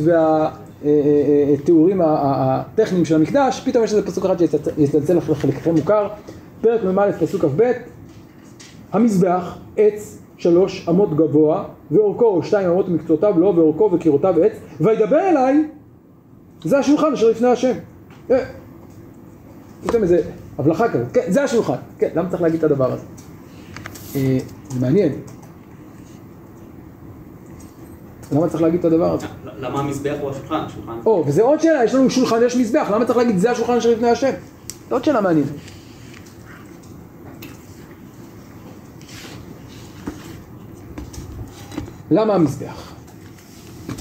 והתיאורים הטכניים של המקדש, פתאום יש איזה פסוק אחד שיצלצל לחלקכם מוכר, פרק מ"א פסוק כ"ב, המזבח, עץ שלוש אמות גבוה, ואורכו שתיים אמות מקצועותיו לו, ואורכו וקירותיו עץ, וידבר אליי, זה השולחן אשר לפני השם. אה, פתאום איזה הבלחה כזאת, כן, זה השולחן, כן, למה צריך להגיד את הדבר הזה? אה, זה מעניין. למה צריך להגיד את הדבר הזה? למה המזבח הוא השולחן? השולחן. או, וזה עוד שאלה, יש לנו שולחן, יש מזבח, למה צריך להגיד זה השולחן אשר לפני השם? זו עוד שאלה מעניינת. למה המזבח?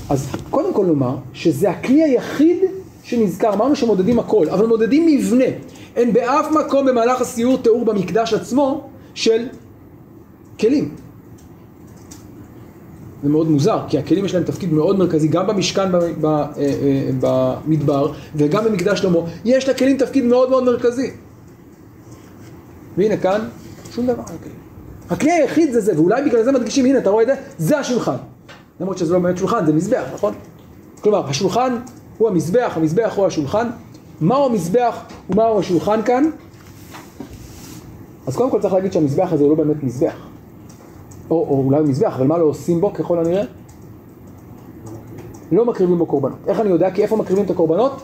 אז קודם כל נאמר שזה הכלי היחיד שנזכר, אמרנו שמודדים הכל, אבל מודדים מבנה. אין באף מקום במהלך הסיור תיאור במקדש עצמו של כלים. זה מאוד מוזר, כי הכלים יש להם תפקיד מאוד מרכזי, גם במשכן אה, אה, במדבר וגם במקדש שלמה, יש לכלים תפקיד מאוד מאוד מרכזי. והנה כאן, שום דבר. הכלי היחיד זה זה, ואולי בגלל זה מדגישים, הנה אתה רואה את זה, זה השולחן. למרות שזה לא באמת שולחן, זה מזבח, נכון? כלומר, השולחן הוא המזבח, המזבח הוא השולחן. מהו המזבח ומהו השולחן כאן? אז קודם כל צריך להגיד שהמזבח הזה הוא לא באמת מזבח. או, או אולי מזבח, אבל מה לא עושים בו ככל הנראה? לא מקריבים בו קורבנות. איך אני יודע? כי איפה מקריבים את הקורבנות?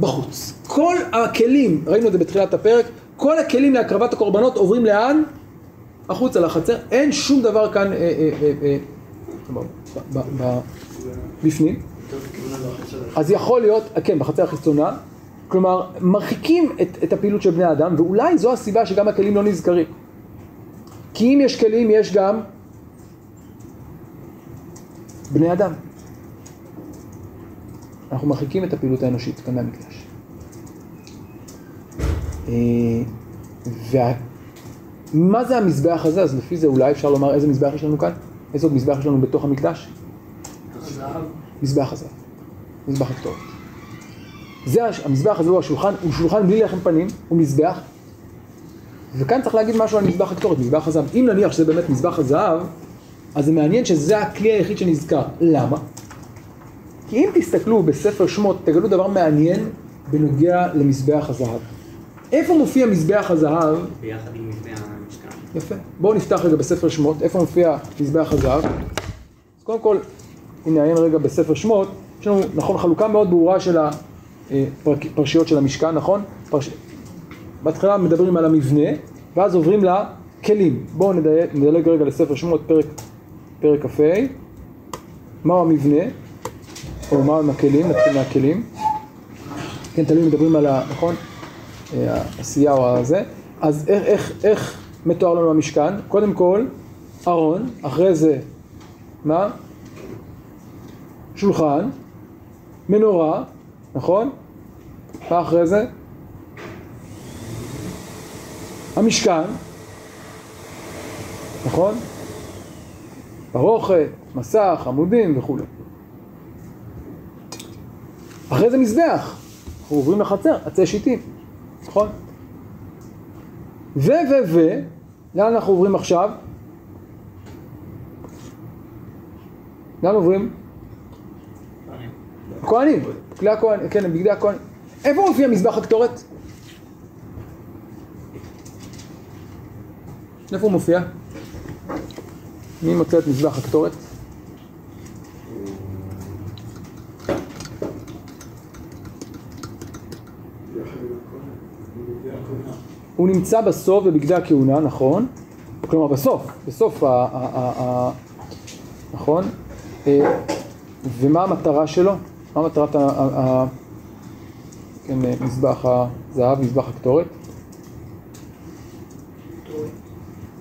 בחוץ. כל הכלים, ראינו את זה בתחילת הפרק, כל הכלים להקרבת הקורבנות עוברים לאן? החוצה לחצר. אין שום דבר כאן אה, אה, אה, אה, בפנים. אז יכול להיות, כן, בחצר החיצונה, כלומר, מרחיקים את, את הפעילות של בני האדם, ואולי זו הסיבה שגם הכלים לא נזכרים. כי אם יש כלים, יש גם בני אדם. אנחנו מרחיקים את הפעילות האנושית כאן מהמקדש. אה, וה... מה זה המזבח הזה? אז לפי זה אולי אפשר לומר איזה מזבח יש לנו כאן? איזה עוד מזבח יש לנו בתוך המקדש? מזבח הזהב. מזבח הקטורת. זה, המזבח הזה הוא השולחן, הוא שולחן בלי לחם פנים, הוא מזבח. וכאן צריך להגיד משהו על מזבח הקטורת, מזבח הזהב. אם נניח שזה באמת מזבח הזהב, אז זה מעניין שזה הכלי היחיד שנזכר. למה? כי אם תסתכלו בספר שמות, תגלו דבר מעניין בנוגע למזבח הזהב. איפה מופיע מזבח הזהב? ביחד עם מבנה המשכן. יפה. בואו נפתח רגע בספר שמות, איפה מופיע מזבח הזהב? אז קודם כל, אם נעיין רגע בספר שמות, יש לנו, נכון, חלוקה מאוד ברורה של הפרשיות של המשכן, נכון? פרש... בהתחלה מדברים על המבנה, ואז עוברים לכלים. בואו נדלג, נדלג רגע לספר שמות, פרק, פרק כ"ה. מהו המבנה? או מהם הכלים? נתחיל מהכלים. כן, תמיד מדברים על ה... נכון? אה, העשייה או הזה. אז איך, איך, איך מתואר לנו המשכן? קודם כל, ארון, אחרי זה, מה? שולחן, מנורה, נכון? מה אחרי זה? המשכן, נכון? פרוכת, מסך, עמודים וכולי. אחרי זה מזבח, אנחנו עוברים לחצר, עצי שיטים, נכון? ו, ו, ו, לאן אנחנו עוברים עכשיו? לאן עוברים? כהנים, כלי הכהנים, כן, בגדי הכהנים. איפה מופיע מזבח הקטורת? איפה הוא מופיע? מי מוצא את מזבח הקטורת? נמצא בסוף בבגדי הכהונה, נכון? כלומר בסוף, בסוף ה... נכון? אה, ומה המטרה שלו? מה מטרת ה... כן, אה, מזבח הזהב, מזבח הקטורת?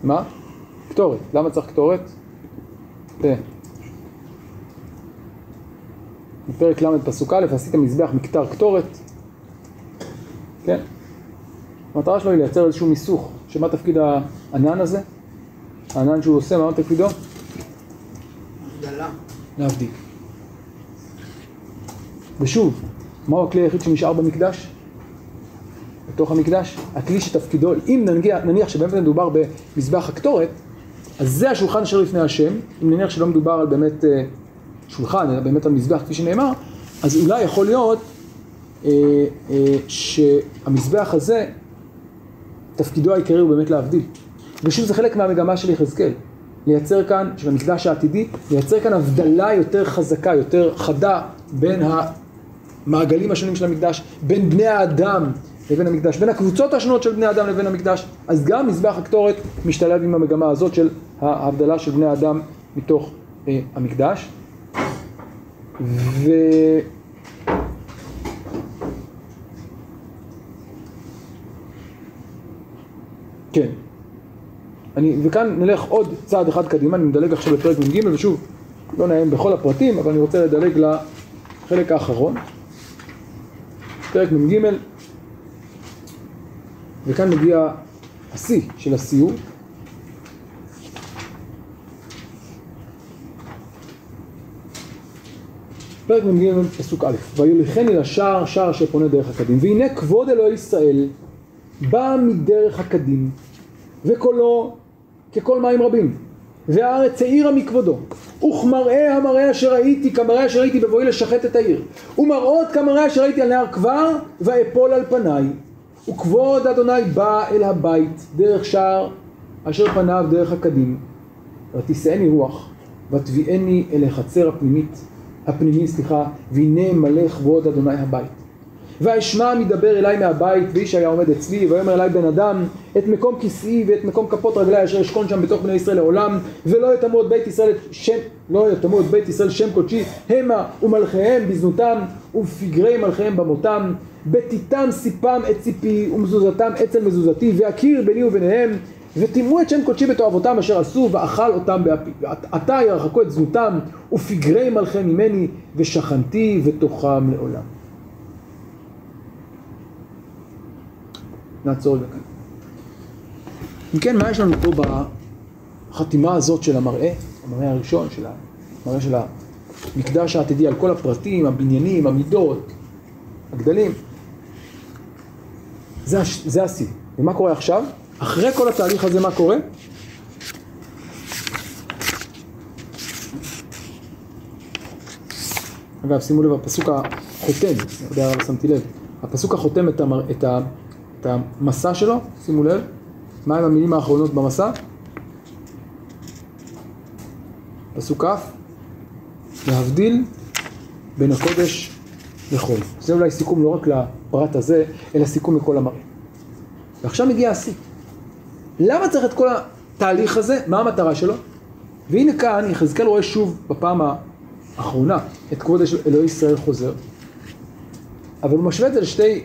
מה? קטורת. למה צריך קטורת? תראה. בפרק ל' פסוק א', עשית מזבח מקטר קטורת. כן? המטרה שלו היא לייצר איזשהו מיסוך, שמה תפקיד הענן הזה? הענן שהוא עושה, מה תפקידו? הבדלה. להבדיל. ושוב, מהו הכלי היחיד שנשאר במקדש? בתוך המקדש? הכלי שתפקידו, אם נניח, נניח שבאמת מדובר במזבח הקטורת, אז זה השולחן אשר לפני השם, אם נניח שלא מדובר על באמת אה, שולחן, אלא באמת על מזבח כפי שנאמר, אז אולי יכול להיות אה, אה, שהמזבח הזה, תפקידו העיקרי הוא באמת להבדיל. ושוב זה חלק מהמגמה של יחזקאל, לייצר כאן, של המקדש העתידי, לייצר כאן הבדלה יותר חזקה, יותר חדה בין המעגלים השונים של המקדש, בין בני האדם לבין המקדש, בין הקבוצות השונות של בני האדם לבין המקדש, אז גם מזבח הקטורת משתלב עם המגמה הזאת של ההבדלה של בני האדם מתוך אה, המקדש. ו... כן. אני, וכאן נלך עוד צעד אחד קדימה, אני מדלג עכשיו לפרק מ"ג, ושוב, לא נעים בכל הפרטים, אבל אני רוצה לדלג לחלק האחרון. פרק מ"ג, וכאן מגיע השיא של הסיור. פרק מ"ג פסוק א', ויוליכני לשער, שער שפונה דרך הקדים, והנה כבוד אלוהי ישראל בא מדרך הקדים, וקולו כקול מים רבים, והארץ העירה מכבודו, וכמראה המראה אשר ראיתי, כמראה אשר ראיתי בבואי לשחט את העיר, ומראות כמראה אשר ראיתי על נהר כבר, ואפול על פניי, וכבוד אדוני בא אל הבית דרך שער אשר פניו דרך הקדים, ותישאני רוח, ותביאני אל החצר הפנימית, הפנימי, סליחה, והנה מלא כבוד אדוני הבית. ואשמע מדבר אליי מהבית, ואיש היה עומד אצלי, ויאמר אליי בן אדם, את מקום כיסאי ואת מקום כפות רגלי אשר אשכון שם בתוך בני ישראל לעולם, ולא יטמאו את בית ישראל שם, לא יטמאו את בית ישראל שם קודשי, המה ומלכיהם בזנותם, ופגרי מלכיהם במותם, בתיתם סיפם את ציפי, ומזוזתם אצל מזוזתי, והכיר ביני וביניהם, וטימאו את שם קודשי בתועבותם אשר עשו, ואכל אותם באפי. ועתה ירחקו את זנותם, ופגרי מלכיהם ממני, ושכנתי בתוכם לעולם. נעצור רגע כאן. אם כן, מה יש לנו פה בחתימה הזאת של המראה, המראה הראשון של המראה של המקדש העתידי על כל הפרטים, הבניינים, המידות, הגדלים? זה, זה השיא. ומה קורה עכשיו? אחרי כל התהליך הזה מה קורה? אגב, שימו לב, הפסוק החותם, אני יודע שמתי לב, הפסוק החותם את, המר, את, ה, את המסע שלו, שימו לב, מהם המילים האחרונות במסע? פסוק כ', להבדיל בין הקודש לחול. זה אולי סיכום לא רק לפרט הזה, אלא סיכום לכל המראה. ועכשיו מגיע השיא. למה צריך את כל התהליך הזה? מה המטרה שלו? והנה כאן יחזקאל רואה שוב בפעם האחרונה את כבוד אלוהי ישראל חוזר, אבל הוא משווה את זה לשתי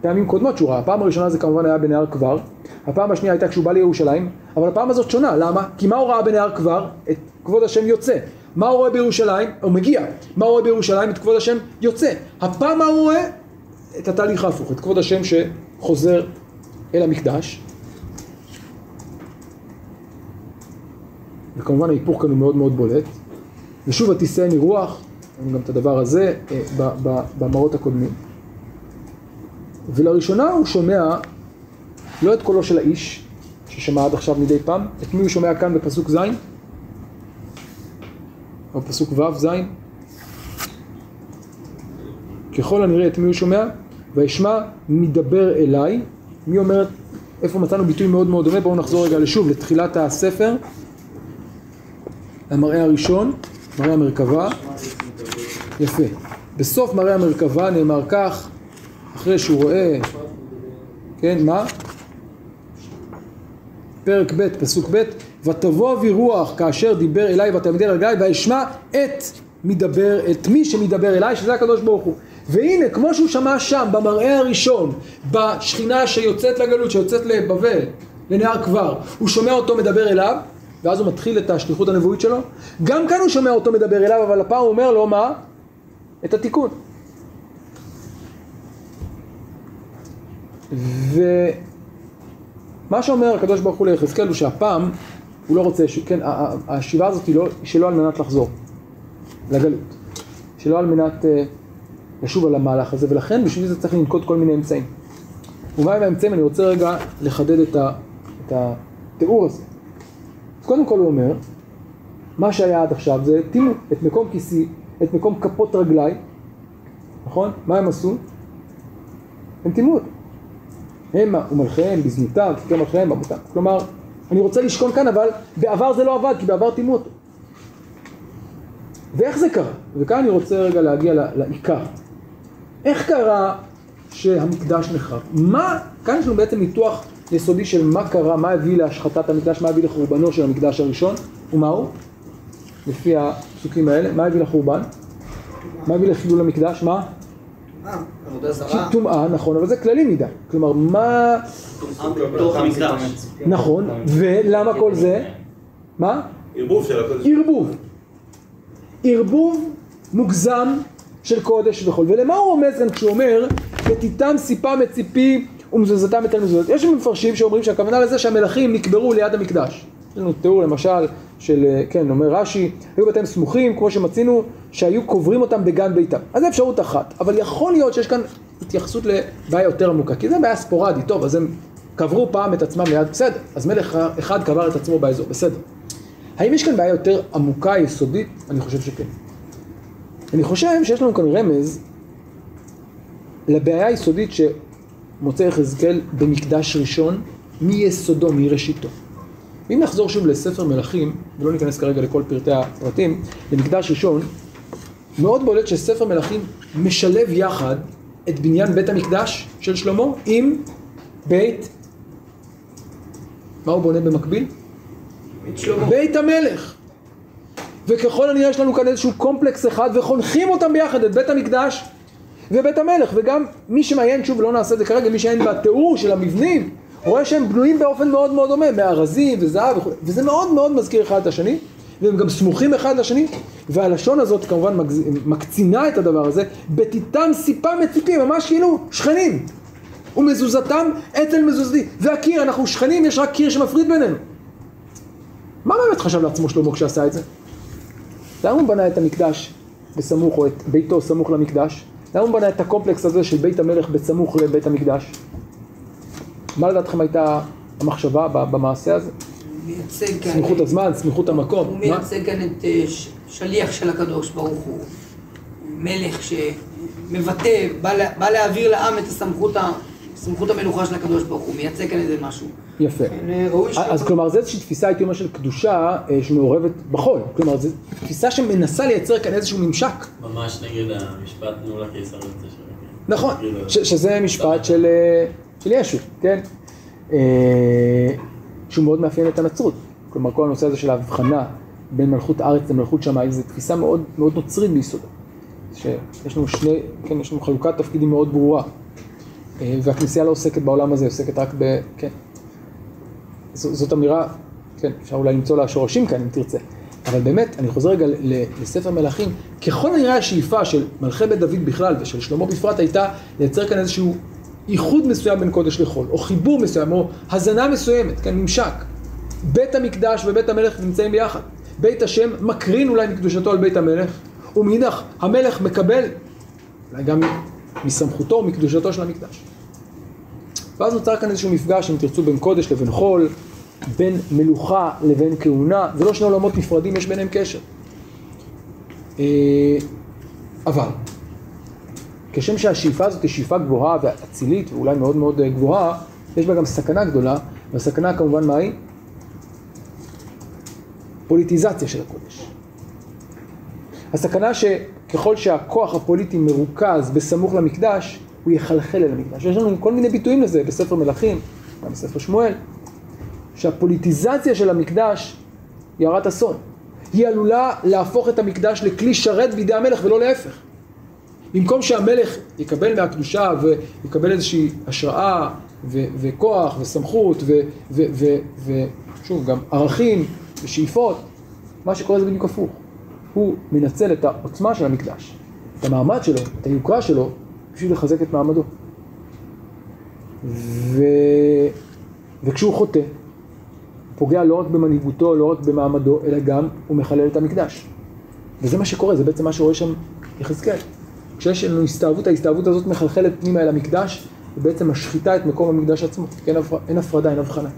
פעמים קודמות שהוא ראה. הפעם הראשונה זה כמובן היה בנהר כבר, הפעם השנייה הייתה כשהוא בא לירושלים, אבל הפעם הזאת שונה, למה? כי מה הוא ראה בנהר כבר? את כבוד השם יוצא. מה הוא רואה בירושלים? הוא מגיע. מה הוא רואה בירושלים? את כבוד השם יוצא. הפעם מה הוא רואה? את התהליך ההפוך, את כבוד השם שחוזר אל המקדש. וכמובן ההיפוך כאן הוא מאוד מאוד בולט. ושוב ותישאני רוח, גם את הדבר הזה אה, במראות הקודמים. ולראשונה הוא שומע לא את קולו של האיש, ששמע עד עכשיו מדי פעם, את מי הוא שומע כאן בפסוק ז', או פסוק ו', ז', ככל הנראה את מי הוא שומע, וישמע מדבר אליי, מי אומר, איפה מצאנו ביטוי מאוד מאוד דומה, בואו נחזור רגע לשוב לתחילת הספר, המראה הראשון, מראה המרכבה, יפה. בסוף מראה המרכבה נאמר כך, אחרי שהוא רואה, כן, מה? פרק ב', פסוק ב', ותבוא אבי רוח כאשר דיבר אליי ותעמדי על רגליי וישמע את מדבר, את מי שמדבר אליי, שזה הקדוש ברוך הוא. והנה, כמו שהוא שמע שם, במראה הראשון, בשכינה שיוצאת לגלות, שיוצאת לבבל, לנהר כבר, הוא שומע אותו מדבר אליו, ואז הוא מתחיל את השליחות הנבואית שלו, גם כאן הוא שומע אותו מדבר אליו, אבל הפעם הוא אומר לו מה? את התיקון. ומה שאומר הקדוש ברוך הוא ליחזקאל הוא שהפעם הוא לא רוצה, ש... כן, השיבה הזאת היא, לא, שלא על מנת לחזור לגלות, שלא על מנת uh, לשוב על המהלך הזה, ולכן בשביל זה צריך לנקוט כל מיני אמצעים. ומה עם האמצעים? אני רוצה רגע לחדד את, ה, את התיאור הזה. אז קודם כל הוא אומר, מה שהיה עד עכשיו זה טימו את מקום כיסי, את מקום כפות רגליי, נכון? מה הם עשו? הם טימו אותו. המה ומלכיהם בזנותם, כיכר מלכיהם במותם. כלומר, אני רוצה לשכון כאן, אבל בעבר זה לא עבד, כי בעבר טימו אותו. ואיך זה קרה? וכאן אני רוצה רגע להגיע לעיקר. איך קרה שהמקדש נחרב? מה, כאן יש לנו בעצם ניתוח יסודי של מה קרה, מה הביא להשחתת המקדש, מה הביא לחורבנו של המקדש הראשון, ומה הוא? לפי הפסוקים האלה, מה הביא לחורבן? מה הביא לחילול המקדש? מה? אה. טומאה, נכון, אבל זה כללי מדי. כלומר, מה... בתוך המקדש. נכון, ולמה כל זה? מה? ערבוב של הקודש. ערבוב. ערבוב מוגזם של קודש וחול. ולמה הוא רומז כאן כשהוא אומר, ותיתם סיפה מציפי ומזוזתם את המזוזות? יש מפרשים שאומרים שהכוונה לזה שהמלכים נקברו ליד המקדש. לנו תיאור למשל של, כן, אומר רש"י, היו בתיהם סמוכים, כמו שמצינו, שהיו קוברים אותם בגן ביתם. אז זו אפשרות אחת, אבל יכול להיות שיש כאן התייחסות לבעיה יותר עמוקה, כי זו בעיה ספורדית, טוב, אז הם קברו פעם את עצמם ליד, בסדר, אז מלך אחד קבר את עצמו באזור, בסדר. האם יש כאן בעיה יותר עמוקה, יסודית? אני חושב שכן. אני חושב שיש לנו כאן רמז לבעיה היסודית שמוצא יחזקאל במקדש ראשון, מיסודו, מראשיתו. אם נחזור שוב לספר מלכים, ולא ניכנס כרגע לכל פרטי הפרטים, למקדש ראשון, מאוד בולט שספר מלכים משלב יחד את בניין בית המקדש של שלמה עם בית, מה הוא בונה במקביל? את שלמה. בית המלך. וככל הנראה יש לנו כאן איזשהו קומפלקס אחד וחונכים אותם ביחד, את בית המקדש ובית המלך. וגם מי שמעיין, שוב לא נעשה את זה כרגע, מי שעיין בתיאור של המבנים, רואה שהם בנויים באופן מאוד מאוד דומה, מארזים וזהב וכו', וזה מאוד מאוד מזכיר אחד את השני, והם גם סמוכים אחד לשני, והלשון הזאת כמובן מגז... מקצינה את הדבר הזה, בתיתם סיפה מציפים, ממש כאילו שכנים, ומזוזתם אצל מזוזתי, והקיר, אנחנו שכנים, יש רק קיר שמפריד בינינו. מה באמת חשב לעצמו שלמה כשעשה את זה? למה הוא בנה את המקדש בסמוך, או את ביתו סמוך למקדש? למה הוא בנה את הקומפלקס הזה של בית המלך בסמוך לבית המקדש? מה לדעתכם הייתה המחשבה במעשה הזה? מייצג כאן... סמיכות הזמן, סמיכות המקום. הוא? מייצג כאן את אה, שליח של הקדוש ברוך הוא. מלך שמבטא, בא לה- בא להעביר לעם את הסמכות ה- סמכות המלוכה של הקדוש ברוך הוא. מייצג כאן איזה משהו. יפה. כן, אה. אז כלומר זו איזושהי תפיסה הייתי אומר של קדושה אה, שמעורבת בחול, כלומר זו תפיסה שמנסה לייצר כאן איזשהו ממשק, ממש נגד המשפט תנו לקיסר את זה שלו. נכון, ש- שזה משפט של, של ישו, כן, אה, שהוא מאוד מאפיין את הנצרות, כלומר כל הנושא הזה של ההבחנה בין מלכות הארץ למלכות שמיים זו תפיסה מאוד, מאוד נוצרית ביסודה, שיש לנו שני, כן, יש לנו חלוקת תפקידים מאוד ברורה, אה, והכנסייה לא עוסקת בעולם הזה, עוסקת רק ב... כן. ז- זאת אמירה, כן, אפשר אולי למצוא לה שורשים כאן אם תרצה. אבל באמת, אני חוזר רגע לספר מלכים, ככל הנראה השאיפה של מלכי בית דוד בכלל ושל שלמה בפרט הייתה לייצר כאן איזשהו איחוד מסוים בין קודש לחול, או חיבור מסוים, או הזנה מסוימת, כן, ממשק. בית המקדש ובית המלך נמצאים ביחד. בית השם מקרין אולי מקדושתו על בית המלך, ומאידך המלך מקבל אולי גם מסמכותו ומקדושתו של המקדש. ואז נוצר כאן איזשהו מפגש, אם תרצו, בין קודש לבין חול, בין מלוכה לבין כהונה, זה לא שני עולמות נפרדים, יש ביניהם קשר. אה, אבל, כשם שהשאיפה הזאת היא שאיפה גבוהה ואצילית, ואולי מאוד מאוד אה, גבוהה, יש בה גם סכנה גדולה, והסכנה כמובן מה היא? פוליטיזציה של הקודש. הסכנה שככל שהכוח הפוליטי מרוכז בסמוך למקדש, הוא יחלחל אל המקדש. יש לנו כל מיני ביטויים לזה בספר מלכים, גם בספר שמואל, שהפוליטיזציה של המקדש היא הרת אסון. היא עלולה להפוך את המקדש לכלי שרת בידי המלך ולא להפך. במקום שהמלך יקבל מהקדושה ויקבל איזושהי השראה ו- וכוח וסמכות ושוב גם ערכים ושאיפות, מה שקורה זה בדיוק הפוך. הוא מנצל את העוצמה של המקדש, את המעמד שלו, את היוקרה שלו, בשביל לחזק את מעמדו. ו... וכשהוא חוטא, פוגע לא רק במנהיגותו, לא רק במעמדו, אלא גם הוא מחלל את המקדש. וזה מה שקורה, זה בעצם מה שרואה שם יחזקאל. כשיש לנו הסתאבות, ההסתאבות הזאת מחלחלת פנימה אל המקדש, ובעצם משחיתה את מקום המקדש עצמו, כי אין, הפר... אין הפרדה, אין הבחנה.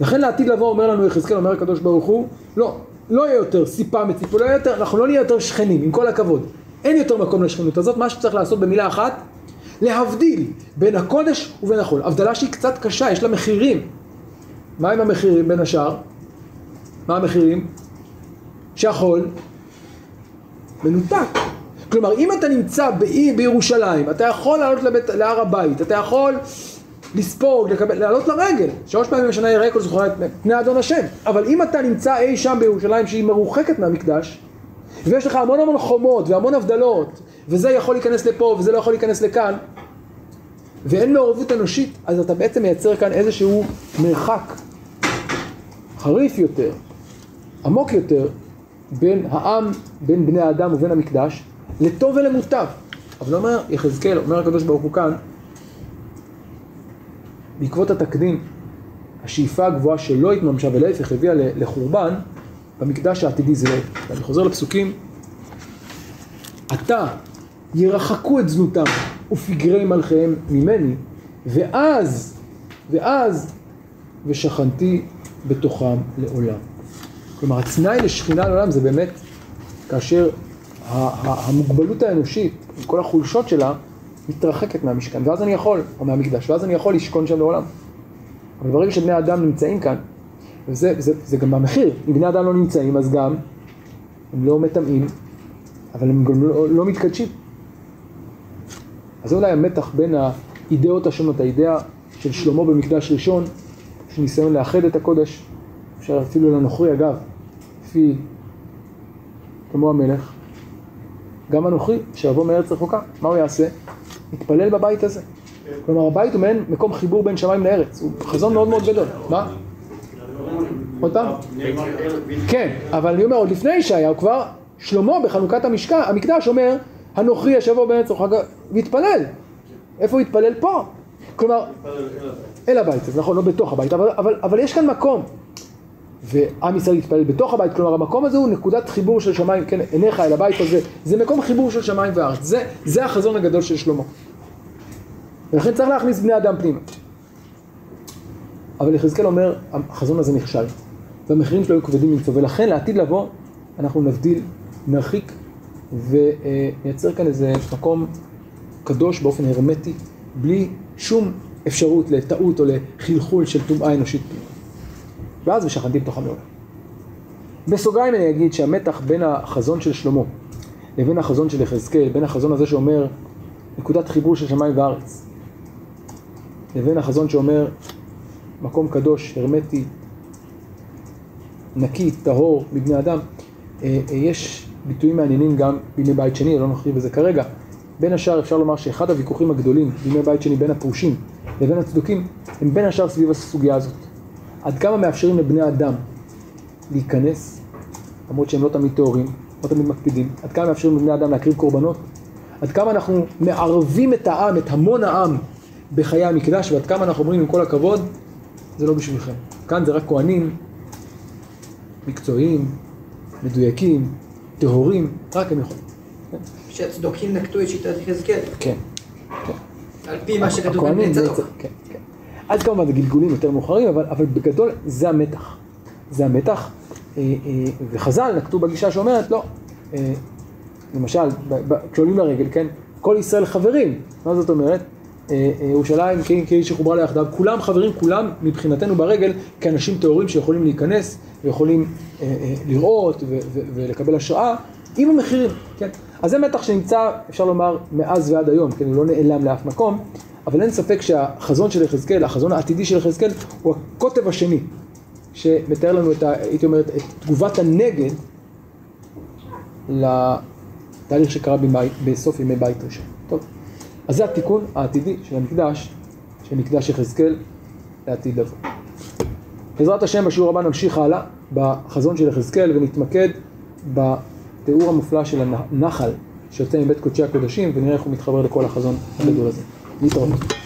לכן לעתיד לבוא אומר לנו יחזקאל, אומר הקדוש ברוך הוא, לא, לא יהיה יותר סיפה מציפו, לא יהיה יותר, אנחנו לא נהיה יותר שכנים, עם כל הכבוד. אין יותר מקום לשכנות הזאת, מה שצריך לעשות במילה אחת, להבדיל בין הקודש ובין החול. הבדלה שהיא קצת קשה, יש לה מחירים. מה עם המחירים בין השאר? מה המחירים? שהחול מנותק. כלומר, אם אתה נמצא באי, בירושלים, אתה יכול לעלות לבית, להר הבית, אתה יכול לספוג, לקבל, לעלות לרגל, שלוש פעמים בשנה יראה כל זכורה את פני אדון השם. אבל אם אתה נמצא אי שם בירושלים שהיא מרוחקת מהמקדש, ויש לך המון המון חומות והמון הבדלות, וזה יכול להיכנס לפה וזה לא יכול להיכנס לכאן, ואין מעורבות אנושית, אז אתה בעצם מייצר כאן איזשהו מרחק חריף יותר, עמוק יותר, בין העם, בין בני האדם ובין המקדש, לטוב ולמוטב. אבל אומר יחזקאל, אומר הקדוש ברוך הוא כאן, בעקבות התקדים, השאיפה הגבוהה שלא התממשה ולהפך הביאה לחורבן, במקדש העתידי זה לא. ואני חוזר לפסוקים, עתה ירחקו את זנותם ופגרי מלכיהם ממני, ואז, ואז, ושכנתי בתוכם לעולם. כלומר, התנאי לשכינה לעולם זה באמת כאשר המוגבלות האנושית, עם כל החולשות שלה, מתרחקת מהמשכן, ואז אני יכול, או מהמקדש, ואז אני יכול לשכון שם לעולם. אבל ברגע שבני אדם נמצאים כאן, וזה זה, זה גם המחיר, אם בני אדם לא נמצאים, אז גם הם לא מטמאים, אבל הם גם לא, לא מתקדשים. אז זה אולי המתח בין האידאות השונות, האידאה של שלמה במקדש ראשון, יש ניסיון לאחד את הקודש, אפשר אפילו לנוכרי אגב, לפי כמו המלך, גם הנוכרי שיבוא מארץ רחוקה, מה הוא יעשה? יתפלל בבית הזה. כלומר הבית הוא מעין מקום חיבור בין שמיים לארץ, הוא חזון מאוד מאוד גדול. מה? עוד פעם? כן, אבל אני אומר, עוד לפני ישעיהו כבר, שלמה בחנוכת המשכן, המקדש אומר, הנוכרי ישבו בארץ רחוקה, והתפלל. איפה הוא התפלל? פה. כלומר, אל הבית, אז נכון, לא בתוך הבית, אבל יש כאן מקום. ועם ישראל יתפלל בתוך הבית, כלומר המקום הזה הוא נקודת חיבור של שמיים, כן, עיניך אל הבית הזה, זה מקום חיבור של שמיים וארץ, זה, זה החזון הגדול של שלמה. ולכן צריך להכניס בני אדם פנימה. אבל יחזקאל אומר, החזון הזה נכשל, והמחירים שלו היו כבדים ממצוא, ולכן לעתיד לבוא, אנחנו נבדיל, נרחיק, ונייצר כאן איזה מקום קדוש באופן הרמטי, בלי שום אפשרות לטעות או לחלחול של טומאה אנושית פנימה. ואז ושכנתי בתוכם לעולם. בסוגריים אני אגיד שהמתח בין החזון של שלמה לבין החזון של יחזקאל, בין החזון הזה שאומר נקודת חיבור של שמיים וארץ, לבין החזון שאומר מקום קדוש, הרמטי, נקי, טהור, מבני אדם, אה, אה, יש ביטויים מעניינים גם בימי בית שני, לא נכריב בזה כרגע. בין השאר אפשר לומר שאחד הוויכוחים הגדולים בימי בית שני בין הפרושים לבין הצדוקים הם בין השאר סביב הסוגיה הזאת. עד כמה מאפשרים לבני אדם להיכנס, למרות שהם לא תמיד טהורים, לא תמיד מקפידים, עד כמה מאפשרים לבני אדם להקריב קורבנות, עד כמה אנחנו מערבים את העם, את המון העם, בחיי המקדש, ועד כמה אנחנו אומרים עם כל הכבוד, זה לא בשבילכם. כאן זה רק כהנים מקצועיים, מדויקים, טהורים, רק הם יכולים. שהצדוקים נקטו את שיטת יחזקאל, כן. על פי מה שכתוב הכהנים בבני זה צדוק. צריך- כן, אז כמובן זה גלגולים יותר מאוחרים, אבל, אבל בגדול זה המתח. זה המתח, אה, אה, וחז"ל נקטו בגישה שאומרת, לא, אה, למשל, כשעולים לרגל, כן, כל ישראל חברים, מה זאת אומרת? אה, אה, ירושלים כעיר כעיר שחוברה לה יחדיו, כולם חברים, כולם מבחינתנו ברגל כאנשים טהורים שיכולים להיכנס ויכולים אה, אה, לראות ו- ו- ולקבל השראה עם המחירים, כן? אז זה מתח שנמצא, אפשר לומר, מאז ועד היום, כן, הוא לא נעלם לאף מקום, אבל אין ספק שהחזון של יחזקאל, החזון העתידי של יחזקאל, הוא הקוטב השני, שמתאר לנו את, ה, הייתי אומר, את תגובת הנגד לתהליך שקרה במי, בסוף ימי בית ראשון. טוב, אז זה התיקון העתידי של המקדש, של מקדש יחזקאל לעתיד לבוא. בעזרת השם בשיעור הבא נמשיך הלאה בחזון של יחזקאל ונתמקד בתיאור המופלא של הנחל שיוצא מבית קודשי הקודשים ונראה איך הוא מתחבר לכל החזון הגדול הזה. 你懂。